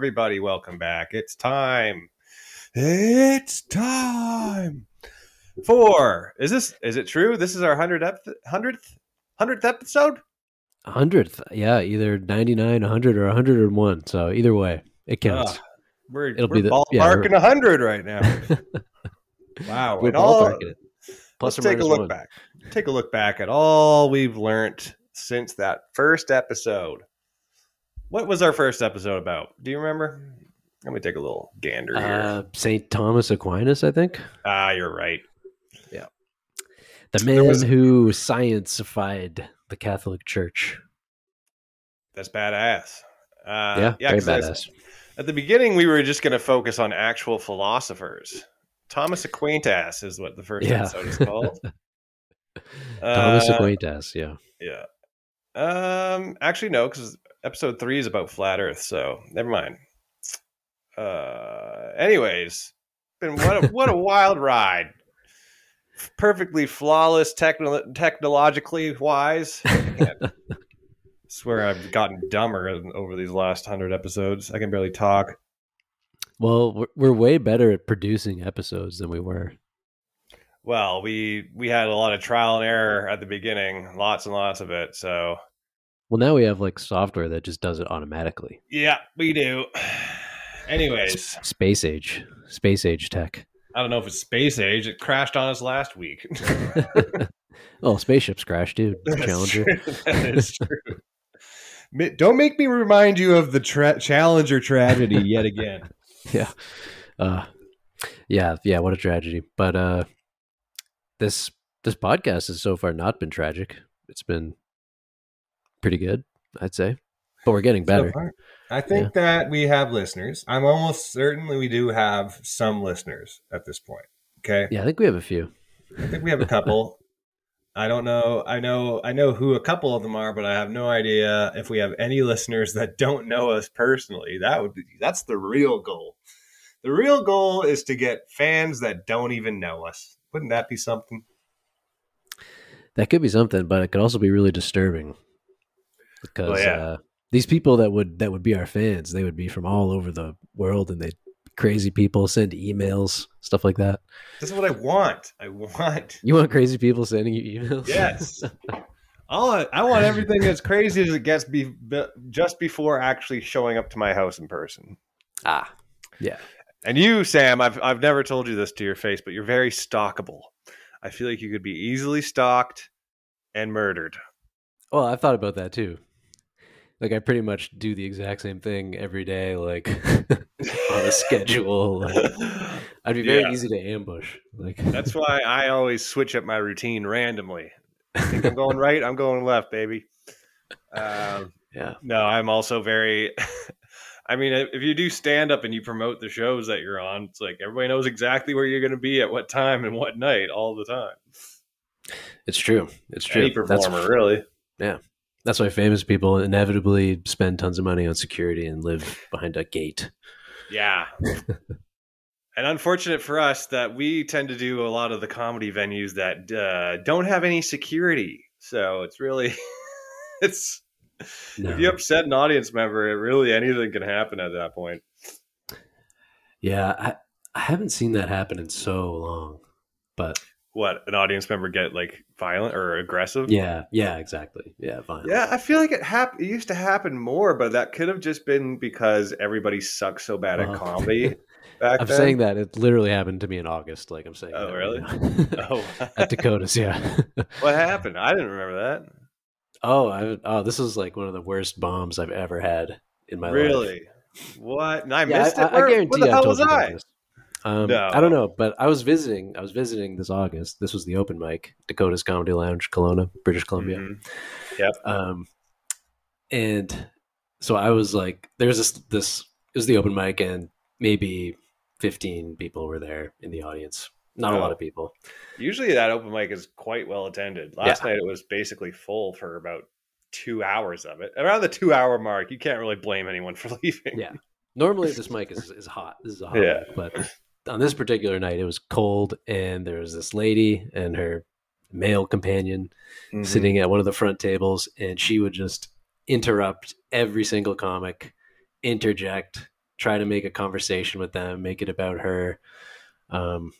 Everybody. Welcome back. It's time. It's time for. Is this? Is it true? This is our hundredth, hundredth, hundredth episode. hundredth, yeah, either ninety nine, hundred, or hundred and one. So either way, it counts. Ugh, we're It'll we're be the- yeah, ballparking a hundred right now. wow. We're ballparking it. Plus let's take a look one. back. Take a look back at all we've learned since that first episode. What was our first episode about? Do you remember? Let me take a little gander here. Uh, Saint Thomas Aquinas, I think, ah, you're right. Yeah. The man was- who sciencified the Catholic Church. That's badass. Uh, yeah, very 'cause that's- badass. At the beginning, we were just going to focus on actual philosophers. Thomas Aquinas is what the first Yeah. episode is called. Thomas Uh, Aquinas, yeah. Yeah. Um. Actually, no, because episode three is about flat Earth. So never mind. Uh. Anyways, been what a, what a wild ride. Perfectly flawless, techno- technologically wise. I swear I've gotten dumber over these last hundred episodes. I can barely talk. Well, we're, we're way better at producing episodes than we were. Well, we we had a lot of trial and error at the beginning, lots and lots of it. So Well, now we have like software that just does it automatically. yeah, we do. Anyways, S- space age, space age tech. I don't know if it's space age. It crashed on us last week. oh, spaceships crash, dude. That's Challenger. true. That is true. Don't make me remind you of the tra- Challenger tragedy yet again. yeah uh yeah yeah what a tragedy but uh this this podcast has so far not been tragic it's been pretty good i'd say but we're getting better I think that we have listeners. I'm almost certain we do have some listeners at this point. Okay. yeah i think we have a few I think we have a couple. I don't know. I know. I know who a couple of them are, but I have no idea if we have any listeners that don't know us personally. That would be. That's the real goal. The real goal is to get fans that don't even know us. Wouldn't that be something? that could be something but it could also be really disturbing because Well, yeah. uh these people that would that would be our fans they would be from all over the world and they crazy people send emails stuff like that This is what I want. I want. you want crazy people sending you emails Yes. I I want everything as crazy as it gets be, be, just before actually showing up to my house in person. ah yeah And you, Sam, I've I've never told you this to your face, but you're very stalkable. I feel like you could be easily stalked and murdered. Well, I've thought about that too. Like I pretty much do the exact same thing every day, like on a schedule. Like, I'd be very Yeah. easy to ambush. Like That's why I always switch up my routine randomly. I think I'm going right, I'm going left, baby. Um, yeah, no, I'm also very. I mean, if you do stand up and you promote the shows that you're on, it's like everybody knows exactly where you're going to be at what time and what night all the time. it's true. It's true. Any That's performer, really. That's why famous people inevitably spend tons of money on security and live behind a gate. Yeah. and unfortunate for us that we tend to do a lot of the comedy venues that uh, don't have any security. So it's really, it's No. if you upset an audience member, it really anything can happen at that point. Yeah, I, I haven't seen that happen in so long. But What an audience member get like violent or aggressive? yeah, yeah, exactly. Yeah, fine. Yeah, I feel like it hap- It used to happen more, but that could have just been because everybody sucks so bad Well, at comedy back I'm then. saying that it literally happened to me in August. Like I'm saying. Oh, really? right. Oh, At Dakota's, yeah. what happened? I didn't remember that. Oh, I, oh, this was like one of the worst bombs I've ever had in my life. Really? What? And I Yeah, missed I, it. I guarantee where the I hell told was you I? this. Um, No. I don't know, but I was visiting. I was visiting this August. This was the open mic, Dakota's Comedy Lounge, Kelowna, British Columbia. Mhm. Um, and so I was like, "There's this. This it was the open mic, and maybe 15 people were there in the audience. Not a lot Oh. of people. Usually that open mic is quite well attended. Last Yeah. night it was basically full for about two hours of it. Around the two hour mark, you can't really blame anyone for leaving. Yeah. Normally this mic is, is hot. This is a hot Yeah. mic, but on this particular night it was cold and there was this lady and her male companion Mhm. sitting at one of the front tables and she would just interrupt every single comic interject, try to make a conversation with them, make it about her, um,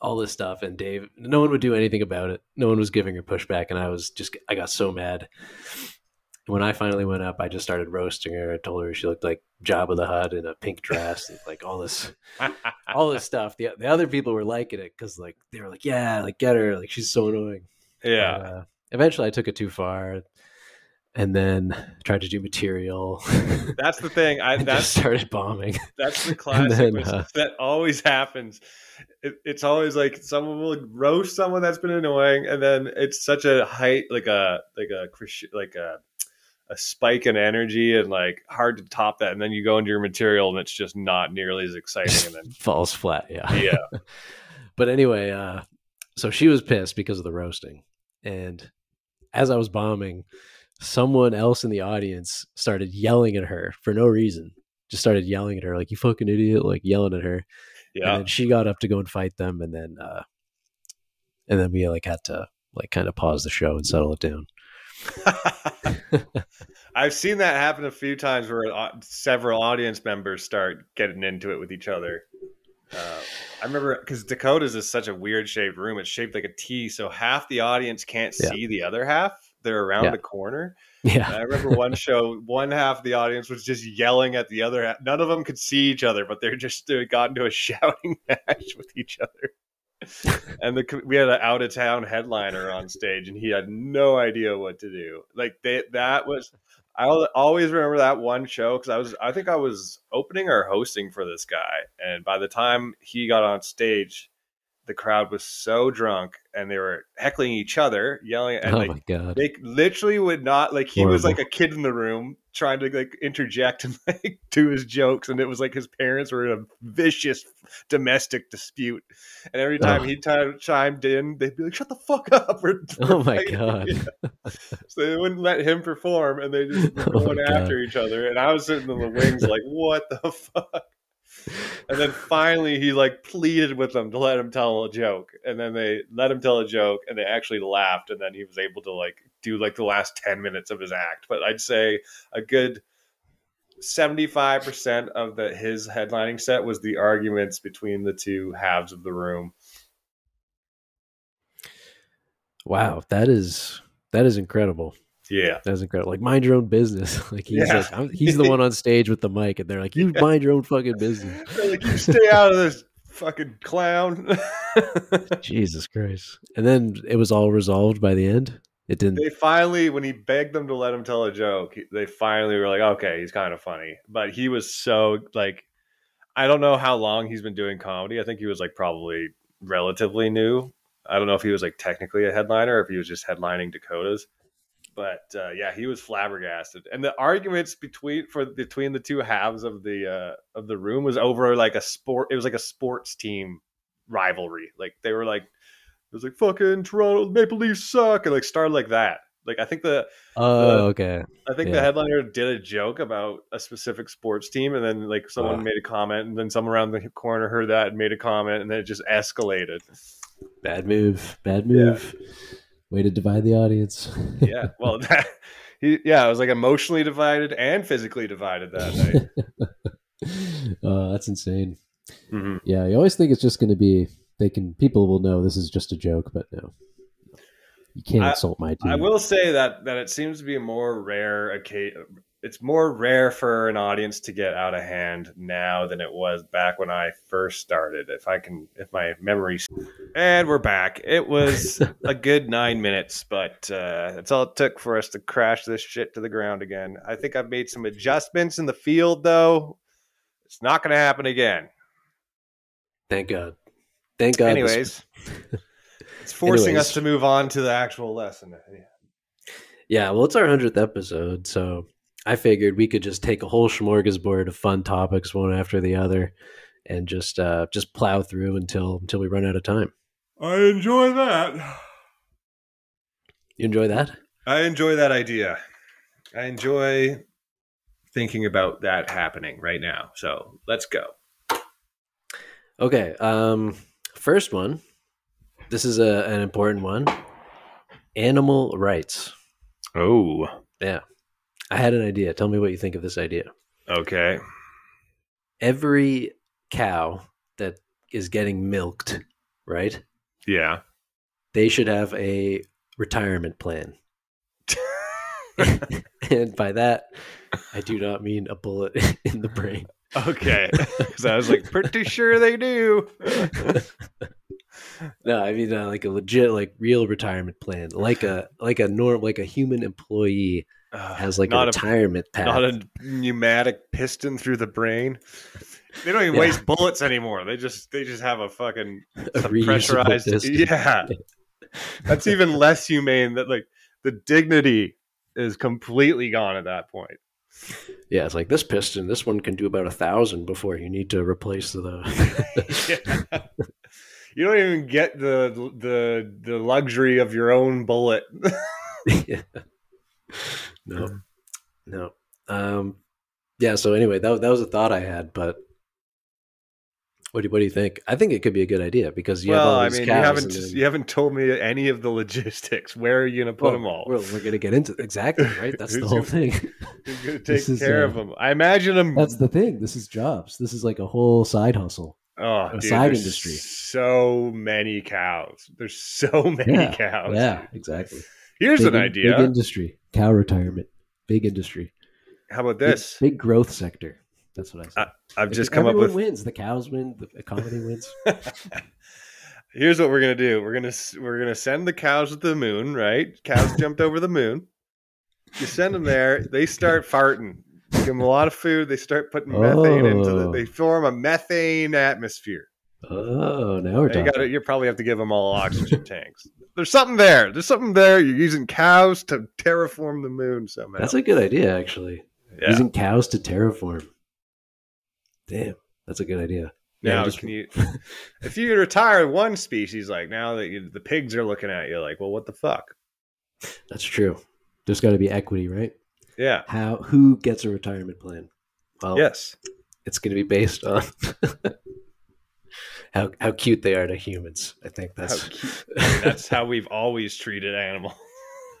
all this stuff. And Dave, no one would do anything about it. No one was giving her pushback, and I was just, I got so mad. When I finally went up, I just started roasting her. I told her she looked like Jabba the Hutt in a pink dress, and like all this, all this stuff. The the other people were liking it because like they were like, yeah, like get her, like she's so annoying. yeah. Uh, eventually, I took it too far, and then tried to do material. That's the thing. I that's started bombing. That's the classic. then, uh, that always happens. It, it's always like someone will roast someone that's been annoying, and then it's such a height, like a like a like a a spike in energy, and like hard to top that. And then you go into your material, and it's just not nearly as exciting. And then Falls flat. Yeah. yeah, but anyway, uh, so she was pissed because of the roasting, and as I was bombing, someone else in the audience started yelling at her for no reason. Just started yelling at her like "you fucking idiot," like yelling at her. yeah. And then she got up to go and fight them, and then uh, and then we like had to like kind of pause the show and settle it down. I've seen that happen a few times where uh, several audience members start getting into it with each other. Uh, I remember because Dakota's is such a weird shaped room. It's shaped like a T, so half the audience can't Yeah. see the other half. They're around Yeah. the corner. Yeah, And I remember one show, one half of the audience was just yelling at the other half. None of them could see each other, but they're just they got into a shouting match with each other. and the we had an out of town headliner on stage, and he had no idea what to do. Like they, that was. I'll always remember that one show because I was I think I was opening or hosting for this guy, and by the time he got on stage, the crowd was so drunk and they were heckling each other, yelling and oh like my god, they literally would not like he was like a kid in the room trying to like interject and like do his jokes and it was like his parents were in a vicious domestic dispute and every time Oh. he t- chimed in they'd be like shut the fuck up we're, Oh we're my fighting." God. Yeah. so they wouldn't let him perform and they just were Oh going God. after each other and i was sitting in the wings like what the fuck and then finally he like pleaded with them to let him tell a joke. And then they let him tell a joke and they actually laughed. And then he was able to like do like the last 10 minutes of his act. But i'd say a good 75% of the his headlining set was the arguments between the two halves of the room. Wow, that is that is incredible. Yeah That's incredible. Like mind your own business. Like he's Yeah. like he's the one on stage with the mic, and they're like, "You Yeah. mind your own fucking business." They're like you stay out of this fucking clown Jesus Christ! And then it was all resolved by the end. It didn't. they finally when he begged them to let him tell a joke they finally were like okay he's kind of funny but he was so like i don't know how long he's been doing comedy i think he was like probably relatively new i don't know if he was like technically a headliner or if he was just headlining dakotas but uh, yeah he was flabbergasted and the arguments between for between the two halves of the uh, of the room was over like a sport it was like a sports team rivalry like they were like it was like fucking Toronto Maple Leafs suck and like started like that. Like I think the Oh, okay. I think Yeah. the headliner did a joke about a specific sports team and then like someone Ah. made a comment and then someone around the corner heard that and made a comment and then it just escalated. Bad move. Bad move. Way to divide the audience. Yeah. Well that he, yeah, it was like emotionally divided and physically divided that night. oh, that's insane. Mhm. Yeah, you always think it's just going to be they can people will know this is just a joke, but no, you can't I- insult my team. I will say that that it seems to be a more rare occasion. It's more rare for an audience to get out of hand now than it was back when I first started. If I can, if my memory. And we're back. It was a good nine minutes, but uh, that's all it took for us to crash this shit to the ground again. I think I've made some adjustments in the field, though. It's not going to happen again. Thank God. Thank God. Anyways, it's forcing Anyways. us to move on to the actual lesson. Yeah. yeah. Well, it's our hundredth episode, so I figured we could just take a whole smorgasbord of fun topics, one after the other, and just uh, just plow through until until we run out of time. I enjoy that. You enjoy that? I enjoy that idea. I enjoy thinking about that happening right now. So let's go. Okay. Um, first one. This is a, an important one. Animal rights. Oh, Yeah. I had an idea. Tell me what you think of this idea. Okay. Every cow that is getting milked, right? Yeah. They should have a retirement plan. and by that, I do not mean a bullet in the brain. okay. so I was like, pretty sure they do. no, I mean uh, like a legit, like real retirement plan, like a like a norm, like a human employee Uh, has like a retirement path. not a pneumatic piston through the brain. They don't even Yeah. waste bullets anymore. They just they just have a fucking A pressurized. piston. Yeah, that's even less humane. That like the dignity is completely gone at that point. Yeah, it's like this piston. This one can do about a thousand before you need to replace the. Yeah. You don't even get the the the luxury of your own bullet. yeah. No, no. Um, yeah. So anyway, that that was a thought I had, but what do what do you think? I think it could be a good idea because you have well, I mean, you haven't then- you haven't told me any of the logistics. Where are you going to put Well, them all? We're, we're gonna get into exactly right. That's the whole thing. Who's going to take This care uh, of them? I imagine them. That's the thing. This is jobs. This is like a whole side hustle. oh, a dude, side industry. So many cows. There's so many Yeah, cows. Yeah, exactly. Here's Big an idea. Big industry. Cow retirement. Big industry. How about this? Big, growth sector. That's what I said. I've Like, just come up with. everyone wins. The cows win. The economy wins. Here's what we're gonna do. We're gonna we're gonna send the cows to the moon. Right? Cows jumped over the moon. You send them there. They start farting. You give them a lot of food. They start putting methane into the. Oh. They form a methane atmosphere. Oh, now we're You talking. got to You probably have to give them all oxygen tanks. There's something there. There's something there. You're using cows to terraform the moon somehow. That's a good idea, actually. yeah. Using cows to terraform. Damn, that's a good idea. Yeah, now, just- can you, if you retire one species, like now that you, the pigs are looking at you, like, well, what the fuck? That's true. There's got to be equity, right? Yeah. How who gets a retirement plan? Well, Yes. it's going to be based on how how cute they are to humans. I think that's. I mean, that's how we've always treated animals.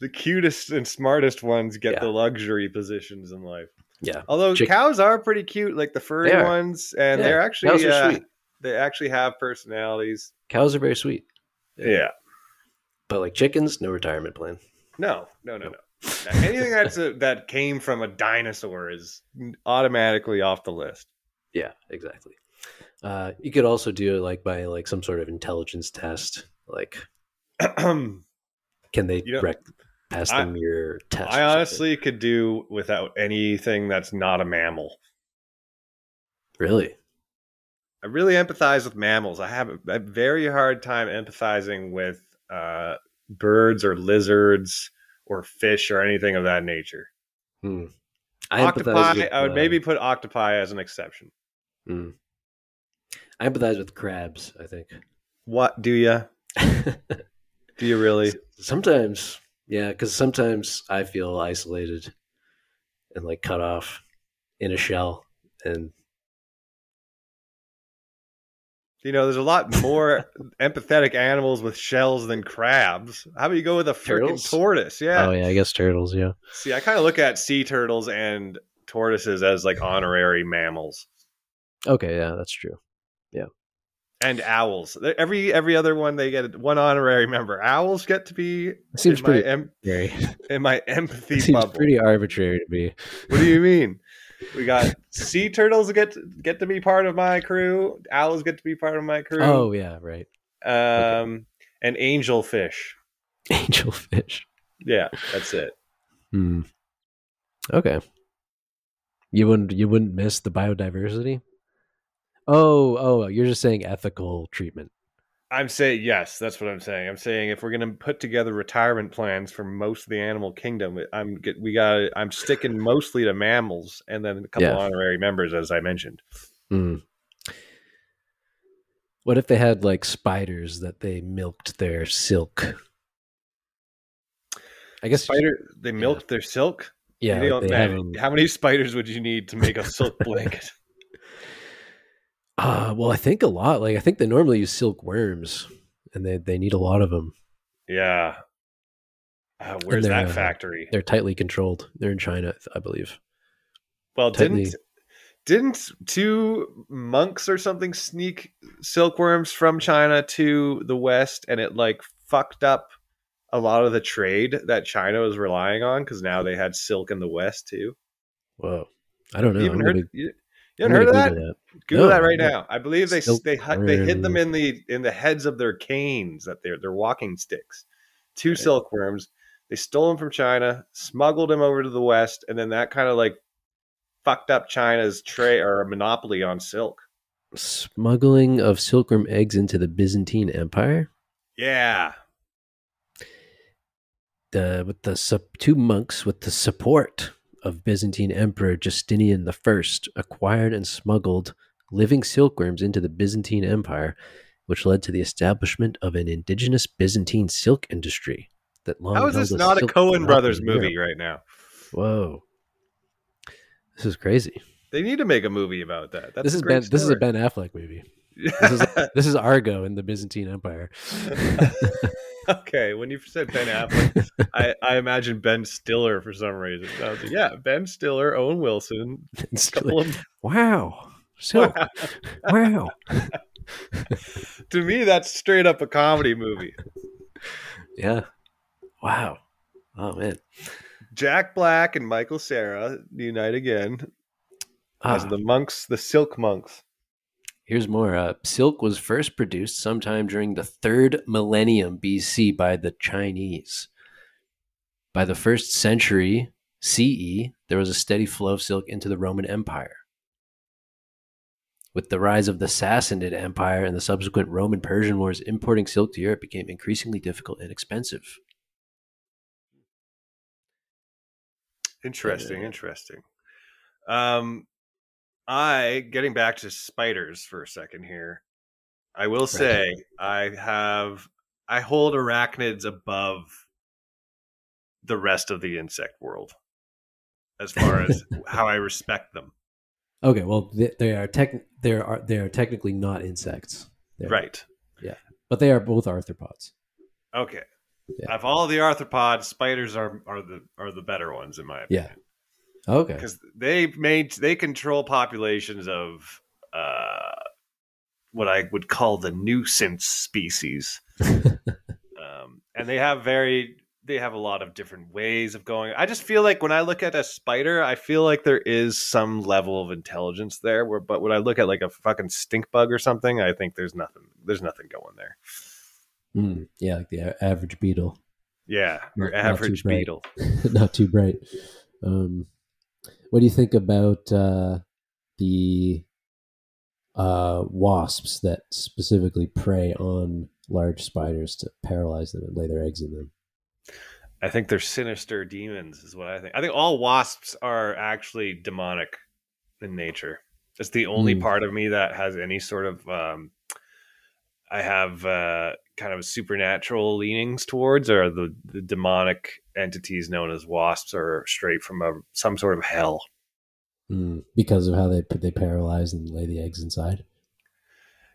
the cutest and smartest ones get Yeah. the luxury positions in life. yeah. Although Chick- cows are pretty cute, like the furry ones, and Yeah, they're actually uh, sweet. they actually have personalities. Cows are very sweet, Yeah. but like chickens, no retirement plan. No, no, no, no. Anything that's a, that came from a dinosaur is automatically off the list. Yeah, exactly. Uh, you could also do it like by like some sort of intelligence test. Like, can they You know, rec- pass I- them your test? I honestly could do without anything that's not a mammal. really, I really empathize with mammals. I have a, very hard time empathizing with uh, birds or lizards or fish or anything of that nature. Hmm. I octopi, with, I would uh, maybe put octopi as an exception. hmm. I empathize with crabs. I think. What do you? Do you really? sometimes, yeah, because sometimes I feel isolated and like cut off in a shell, and You know, there's a lot more empathetic animals with shells than crabs. How about you go with a freaking tortoise? Yeah. oh yeah, I guess turtles. Yeah, See, I kind of look at sea turtles and tortoises as like honorary mammals. okay, yeah, that's true. And owls. Every every other one they get one honorary member. Owls get to be seems in my, pretty em- in my empathy seems bubble. pretty arbitrary to me. What do you mean? We got sea turtles get to, get to be part of my crew. Owls get to be part of my crew. Oh yeah, right. um, and angelfish. Angelfish. Yeah, that's it. Hmm. Okay. You wouldn't you wouldn't miss the biodiversity? Oh, oh, you're just saying ethical treatment. I'm saying yes. That's what I'm saying. I'm saying if we're gonna put together retirement plans for most of the animal kingdom, I'm get we got. I'm sticking mostly to mammals and then a couple Yeah. honorary members, as I mentioned. Hmm. What if they had like spiders that they milked their silk? I guess Spider, they milked their silk. Yeah, You like don't- they have man, 'em- how many spiders would you need to make a silk blanket? Uh, well, I think a lot. Like I think they normally use silkworms, and they they need a lot of them. yeah. Uh, where's that uh, factory? They're tightly controlled. They're in China, I believe. Well, tightly- didn't didn't two monks or something sneak silkworms from China to the West, and it like fucked up a lot of the trade that China was relying on because now they had silk in the West too. Whoa. I don't know. you haven't heard? gonna- you, you haven't heard of that? Google Google No, that right no. now. I believe they Silk they they hid them in the in the heads of their canes that they're they're walking sticks. Two Right. silkworms. They stole them from China, smuggled them over to the West, and then that kind of like fucked up China's trade or monopoly on silk. Smuggling of silkworm eggs into the Byzantine Empire. Yeah. The with the two monks with the support of Byzantine Emperor Justinian I acquired and smuggled living silkworms into the Byzantine Empire, which led to the establishment of an indigenous Byzantine silk industry that long How is this not a Coen Brothers movie right now? Whoa, this is crazy. They need to make a movie about that. That's this is Ben. This is a. Ben Affleck movie. This is this is Argo in the Byzantine Empire. okay, when you said Ben Affleck, I, I imagine Ben Stiller for some reason. I was like, yeah, Ben Stiller, Owen Wilson, like, of wow, So, wow. to me, that's straight up a comedy movie. Yeah. Wow. Oh man. Jack Black and Michael Cera unite again as Ah, the monks, the Silk Monks. Here's more. Uh, silk was first produced sometime during the third millennium BC by the Chinese. By the first century CE, there was a steady flow of silk into the Roman Empire. With the rise of the Sassanid Empire and the subsequent Roman Persian Wars, importing silk to Europe became increasingly difficult and expensive. Interesting, Yeah. interesting. Um, I getting back to spiders for a second here. I will say I have I hold arachnids above the rest of the insect world as far as how I respect them. Okay, well, they, they are tech. They are they are technically not insects, They're- Right. Yeah. But they are both arthropods. Okay. Yeah. Of all the arthropods, spiders are are the are the better ones in my opinion. Yeah. Okay. because they made they control populations of uh, what I would call the nuisance species, um, and they have very they have a lot of different ways of going. I just feel like when I look at a spider, I feel like there is some level of intelligence there. Where, but when I look at like a fucking stink bug or something, I think there's nothing there's nothing going there. Hmm, yeah, like the average beetle, Yeah, Not- or not average bright. beetle. not too bright. Um, what do you think about uh, the uh, wasps that specifically prey on large spiders to paralyze them and lay their eggs in them? I think they're sinister demons, is what I think. I think all wasps are actually demonic in nature. It's the only Hmm. part of me that has any sort of. Um, I have uh, kind of supernatural leanings towards, or the, the demonic entities known as wasps are straight from a, some sort of hell. Hmm, because of how they they paralyze and lay the eggs inside.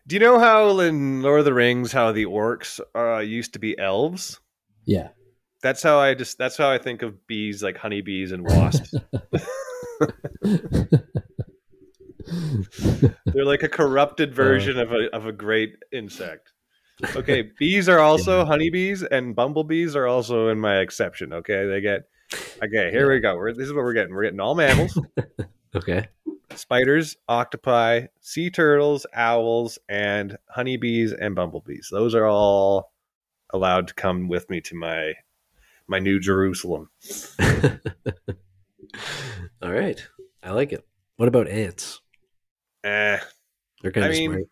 Do you know how in Lord of the Rings, how the orcs uh, used to be elves? Yeah. That's how I just. That's how I think of bees, like honeybees and wasps. They're like a corrupted version of a of a great insect. Okay, bees are also Yeah. honeybees, and bumblebees are also in my exception. Okay, they get. Okay, here we go. We're, this is what we're getting. We're getting all mammals, okay. spiders, octopi, sea turtles, owls, and honeybees and bumblebees. Those are all allowed to come with me to my my new Jerusalem. All right. I like it. What about ants? Eh, They're kind I of mean, smart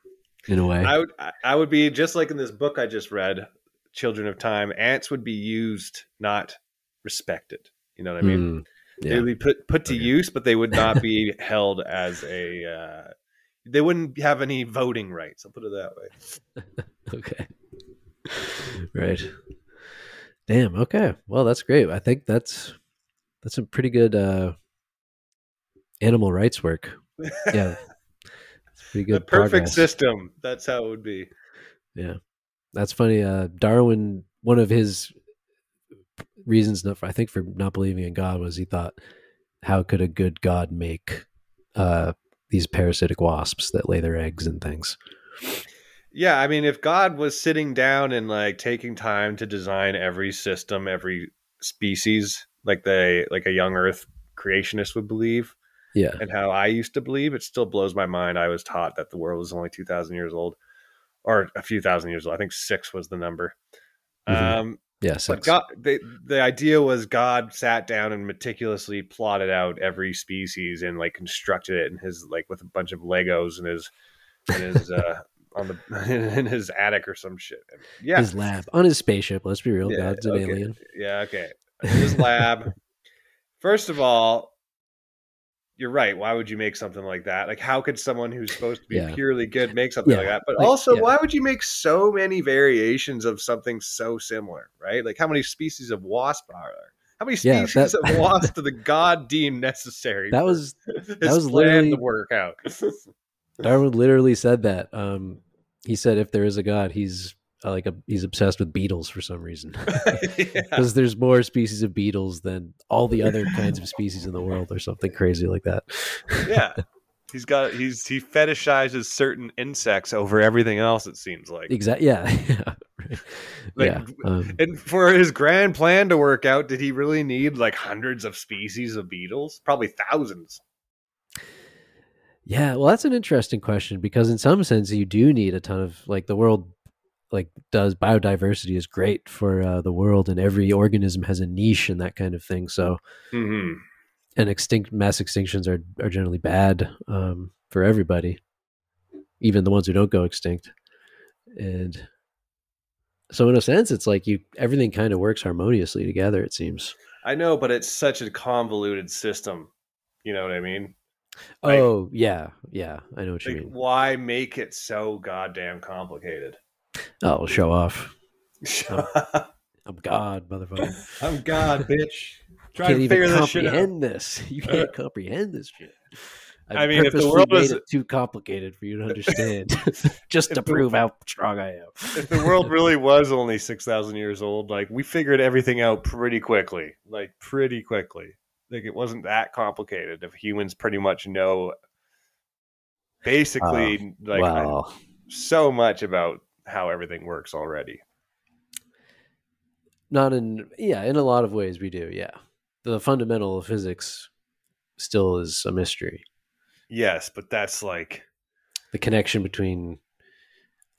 in a way. I would I- would be just like in this book I just read, Children of Time. Ants would be used, not respected. You know what I mean? Hmm, They would be put put to Okay. use, but they would not be held as a. Uh, they wouldn't have any voting rights. I'll put it that way. Okay. right. Damn. Okay. Well, that's great. I think that's that's some pretty good uh, animal rights work. Yeah. Pretty the good. perfect progress. system. That's how it would be. Yeah. That's funny. Uh, Darwin, one of his reasons, not for, I think, for not believing in God was he thought how could a good god make uh, these parasitic wasps that lay their eggs and things? Yeah, I mean, if God was sitting down and like taking time to design every system, every species, like they like a young Earth creationist would believe, Yeah, and how I used to believe, it still blows my mind. I was taught that the world was only two thousand years old, or a few thousand years old. I think six was the number. Mhm. Um, yeah, but six. God, the the idea was God sat down and meticulously plotted out every species and like constructed it in his like with a bunch of Legos and his in his uh on the in his attic or some shit. Yeah, His lab on his spaceship. Let's be real, Yeah, God's an okay. alien. yeah, okay. In his lab. First of all, you're right. Why would you make something like that? Like, how could someone who's supposed to be Yeah. purely good make something like that? But like, also, yeah. why would you make so many variations of something so similar? Right? Like, how many species of wasp are there? How many Yeah, species that- of wasp do the god deem necessary? That was that was literally- to work out. Darwin literally said that. Um, he said if there is a God, he's like a he's obsessed with beetles for some reason because there's more species of beetles than all the other kinds of species in the world or something crazy like that. yeah. He's got he's he fetishizes certain insects over everything else. It seems like exactly. Yeah. yeah. Like, yeah. Um, And for his grand plan to work out, did he really need like hundreds of species of beetles? Probably thousands. Yeah, well, that's an interesting question because in some sense you do need a ton of like the world like does biodiversity is great for uh, the world and every organism has a niche and that kind of thing. So Mm-hmm. and extinct mass extinctions are are generally bad um, for everybody, even the ones who don't go extinct. And so in a sense, it's like you everything kind of works harmoniously together. It seems. I know, but it's such a convoluted system. You know what I mean? Like- oh yeah, yeah, I know what you mean. why make it so goddamn complicated? Oh, show off. I'm God, motherfucker. I'm God, bitch. Try can't to even figure this shit out. comprehend this. You can't uh, comprehend this shit. I mean, if the world made was- it too complicated for you to understand, just to the- prove how strong I am. If the world really was only six thousand years old, like we figured everything out pretty quickly, like pretty quickly. Like it wasn't that complicated. If humans pretty much know, basically, ah, like I- so much about how everything works already. not in yeah, in a lot of ways we do. Yeah, the fundamental of physics still is a mystery. Yes, but that's like The connection between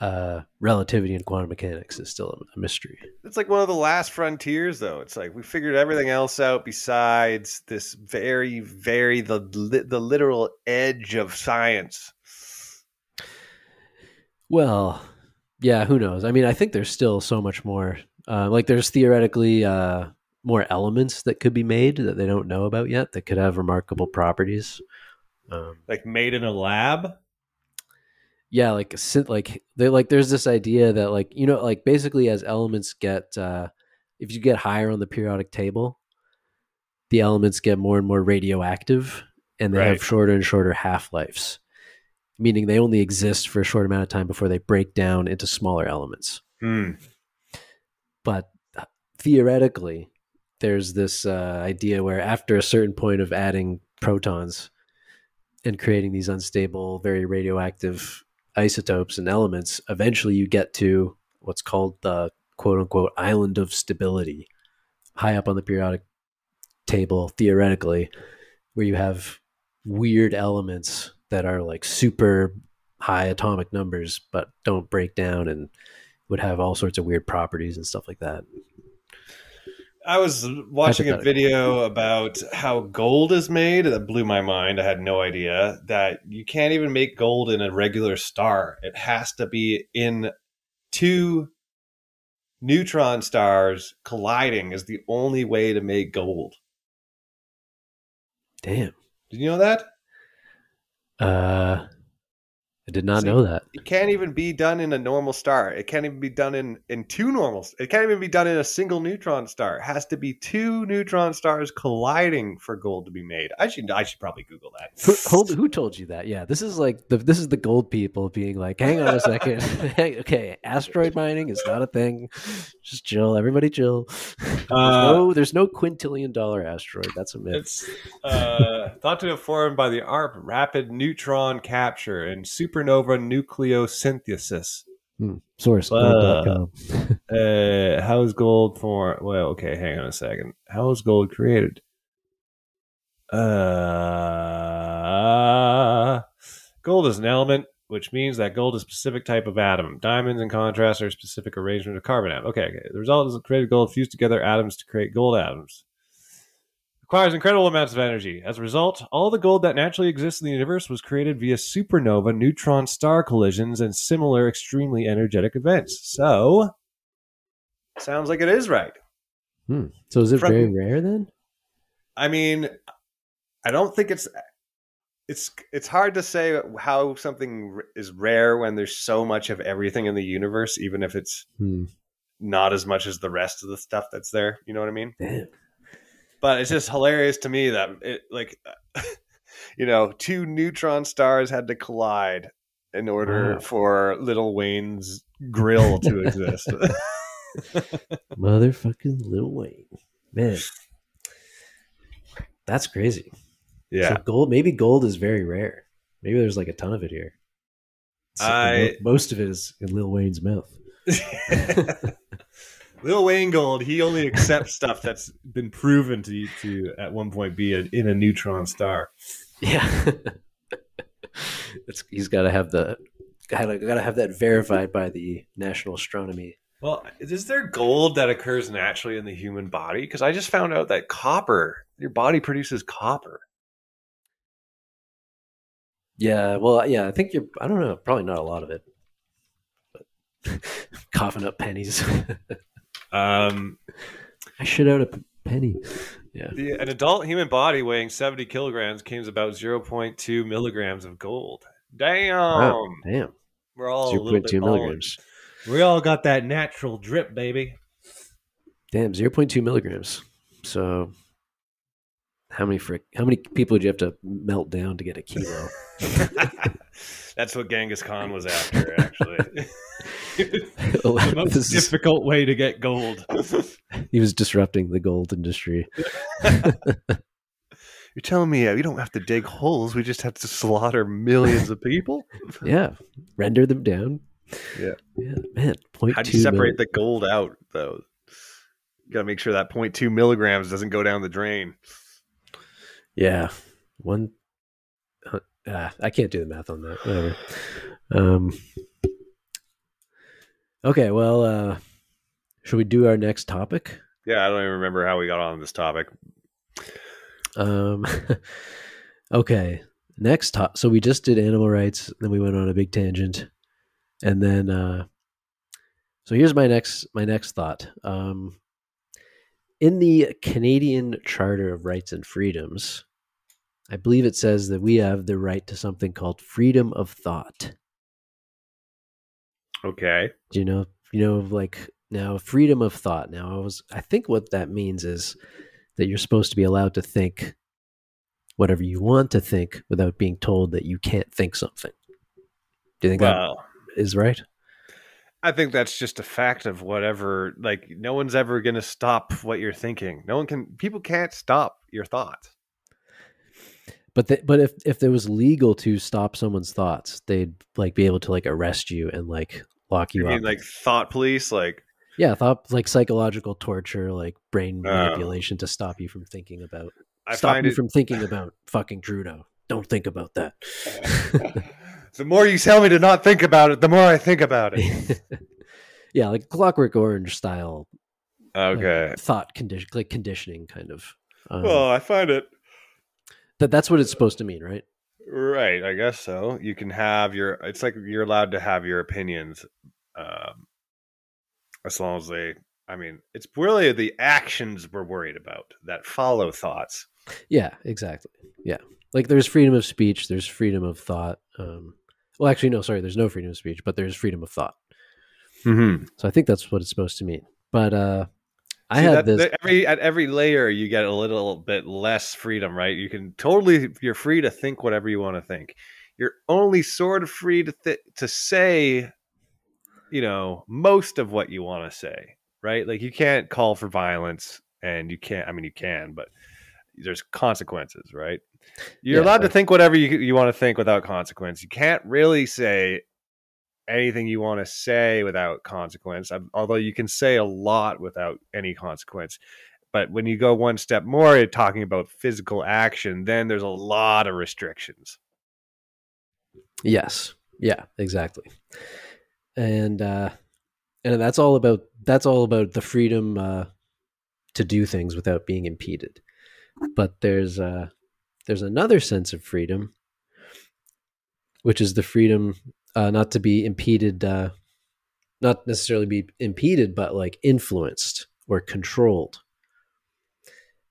uh, relativity and quantum mechanics is still a mystery. it's like one of the last frontiers, though. It's like we figured everything else out besides this very, very the the literal edge of science. Well, yeah, who knows? I mean, I think there's still so much more. Uh, like, there's theoretically uh, more elements that could be made that they don't know about yet that could have remarkable properties. Um, Like made in a lab. yeah, like like they like. There's this idea that like you know, like basically as elements get, uh, if you get higher on the periodic table, the elements get more and more radioactive, and they Right. have shorter and shorter half lives. Meaning they only exist for a short amount of time before they break down into smaller elements. Hmm. but uh, theoretically there's this uh, idea where after a certain point of adding protons and creating these unstable very radioactive isotopes and elements eventually you get to what's called the quote unquote island of stability high up on the periodic table theoretically where you have weird elements that are like super high atomic numbers but don't break down and would have all sorts of weird properties and stuff like that. I was watching a video about how gold is made that blew my mind. I had no idea that you can't even make gold in a regular star. It has to be in two neutron stars colliding is the only way to make gold. Damn. Did you know that? Uh, I did not See- know that. It can't even be done in a normal star. It can't even be done in in two normals. It can't even be done in a single neutron star. It has to be two neutron stars colliding for gold to be made. I should I should probably Google that. Who, hold, who told you that? Yeah, this is like the this is the gold people being like, hang on a second. Hey, okay, asteroid mining is not a thing. Just chill, everybody chill. Uh, no, there's no quintillion dollar asteroid. That's a myth. It's uh, thought to have formed by the ARP rapid neutron capture and supernova nucleosynthesis. Hmm. Source. Uh, Uh, how is gold formed? Well, okay, hang on a second. How is gold created? Uh, gold is an element, which means that gold is a specific type of atom. Diamonds, in contrast, are a specific arrangement of carbon atoms. Okay, okay. The result is created gold fused together atoms to create gold atoms. Requires incredible amounts of energy. As a result, all the gold that naturally exists in the universe was created via supernova, neutron star collisions, and similar extremely energetic events. So, sounds like it is right. Hmm. So is it From- very rare then? I mean, I don't think it's it's it's hard to say how something is rare when there's so much of everything in the universe, even if it's Hmm. not as much as the rest of the stuff that's there. You know what I mean? Damn. But it's just hilarious to me that it like, you know, two neutron stars had to collide in order Wow. for Little Wayne's grill to exist. Motherfucking little Wayne. Man. That's crazy. yeah. So gold maybe gold is very rare. Maybe there's like a ton of it here. So I- most of it is in Lil Wayne's mouth. Lil Wayne Gold, he only accepts stuff that's been proven to to at one point be a, in a neutron star. Yeah. it's, he's got to have the gotta, gotta have that verified by the National Astronomy. Well, is there gold that occurs naturally in the human body? Because I just found out that copper, your body produces copper. Yeah, well, yeah, I think you're. I don't know, probably not a lot of it, but coughing up pennies. Um, I shit out a penny. Yeah, the, an adult human body weighing 70 kilograms contains about 0.2 milligrams of gold. Damn. wow, damn, We're all a little bit two balling. milligrams. We all got that natural drip, baby. Damn, zero point two milligrams. So, how many frick? How many people do you have to melt down to get a kilo? That's what Genghis Khan was after, actually. the the most difficult way to get gold. he was disrupting the gold industry. You're telling me uh, we don't have to dig holes; we just have to slaughter millions of people. Yeah, render them down. Yeah. yeah, man. Point How do you separate mil- the gold out, though? You got to make sure that 0.2 milligrams doesn't go down the drain. Yeah, one. Uh, I can't do the math on that. Whatever. Um. Okay, well, uh, should we do our next topic? Yeah, I don't even remember how we got on this topic. Um. okay, next top. So we just did animal rights, then we went on a big tangent, and then. uh So here's my next my next thought. Um. In the Canadian Charter of Rights and Freedoms, I believe it says that we have the right to something called freedom of thought. Okay. Do you know? You know, like now, freedom of thought. Now, I was, I think what that means is that you're supposed to be allowed to think whatever you want to think without being told that you can't think something. Do you think Well, that is right? I think that's just a fact of whatever. Like, no one's ever going to stop what you're thinking. No one can. People can't stop your thoughts. But the, but if if it was legal to stop someone's thoughts, they'd like be able to like arrest you and like lock you You up. mean like thought police? Like, yeah, thought like psychological torture, like brain Oh. manipulation to stop you from thinking about I stop you it. from thinking about fucking Trudeau. Don't think about that. the more you tell me to not think about it, the more I think about it. yeah, like Clockwork Orange style Okay. thought condition, like conditioning kind of. Um, Well, I find it that that's what it's supposed to mean, right? right. I guess so. You can have your. It's like you're allowed to have your opinions, um, as long as they. I mean, it's really the actions we're worried about that follow thoughts. Yeah, exactly. Yeah, like there's freedom of speech, there's freedom of thought. Um, well, actually, no, sorry, there's no freedom of speech, but there's freedom of thought. Mm-hmm. So I think that's what it's supposed to mean. But uh, I had this. every at every layer you get a little bit less freedom, right? You can totally you're free to think whatever you want to think. You're only sort of free to th- to say, you know, most of what you want to say, right? Like you can't call for violence and you can't. I mean, you can, but there's consequences, right? You're Yeah, allowed to think whatever you you want to think without consequence. You can't really say anything you want to say without consequence. Um, Although you can say a lot without any consequence. But when you go one step more, talking about physical action, then there's a lot of restrictions. Yes. Yeah, exactly. And uh and that's all about that's all about the freedom uh to do things without being impeded. But there's uh there's another sense of freedom which is the freedom uh not to be impeded uh not necessarily be impeded but like influenced or controlled.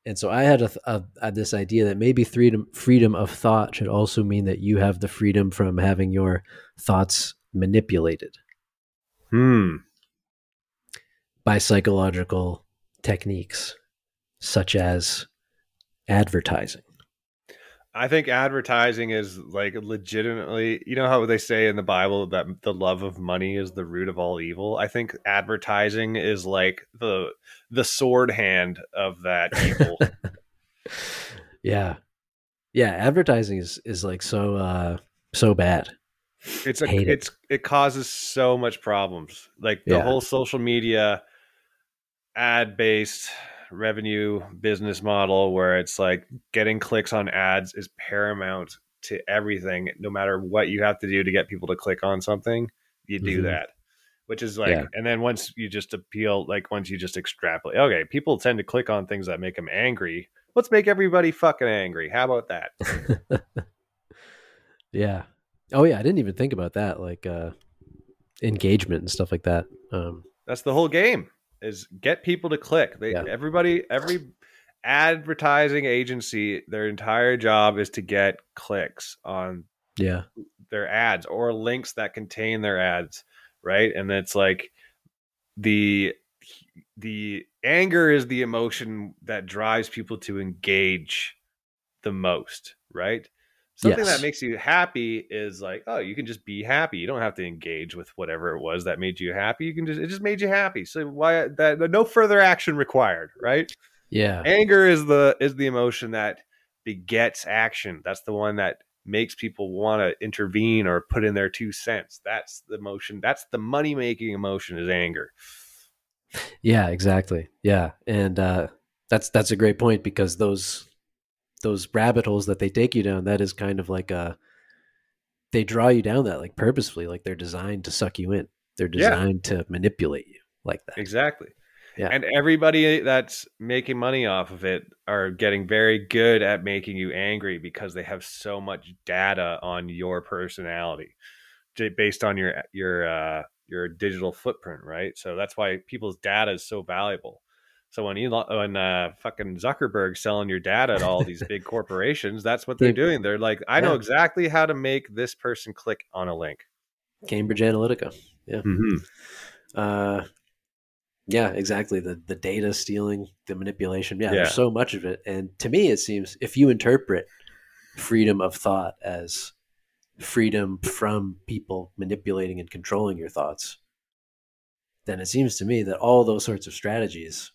And so I had a, a, a this idea that maybe freedom freedom of thought should also mean that you have the freedom from having your thoughts manipulated Hmm. by psychological techniques such as advertising. I think advertising is like legitimately, you know how they say in the Bible that the love of money is the root of all evil. I think advertising is like the the sword hand of that evil. yeah. Yeah, advertising is is like so uh so bad. it's a Hate it. it's it causes so much problems. Like the Yeah. whole social media ad based revenue business model where it's like getting clicks on ads is paramount to everything no matter what you have to do to get people to click on something you do Mhm. that which is like Yeah. and then once you just appeal like once you just extrapolate okay people tend to click on things that make them angry let's make everybody fucking angry how about that yeah. Oh yeah, I didn't even think about that like uh engagement and stuff like that. Um That's the whole game is get people to click. They Yeah. everybody every advertising agency their entire job is to get clicks on yeah. their ads or links that contain their ads, right? And it's like the the anger is the emotion that drives people to engage the most, right? Something Yes. that makes you happy is like, oh, you can just be happy. You don't have to engage with whatever it was that made you happy. You can just it just made you happy. So why that no further action required, right? Yeah. Anger is the is the emotion that begets action. That's the one that makes people want to intervene or put in their two cents. That's the emotion. That's the money making emotion is anger. Yeah, exactly. Yeah, and uh, that's that's a great point because those those rabbit holes that they take you down, that is kind of like a they draw you down that like purposefully, like they're designed to suck you in. They're Yeah. designed to manipulate you like that. Exactly. Yeah. And everybody that's making money off of it are getting very good at making you angry because they have so much data on your personality based on your your uh your digital footprint, right? So that's why people's data is so valuable. So when Elon, when uh, fucking Zuckerberg selling your data to all these big corporations, that's what they're doing. They're like, I know exactly how to make this person click on a link. Cambridge Analytica. Mm-hmm. Uh, yeah, exactly. The the data stealing, the manipulation. Yeah, Yeah. there's so much of it. And to me, it seems if you interpret freedom of thought as freedom from people manipulating and controlling your thoughts, then it seems to me that all those sorts of strategies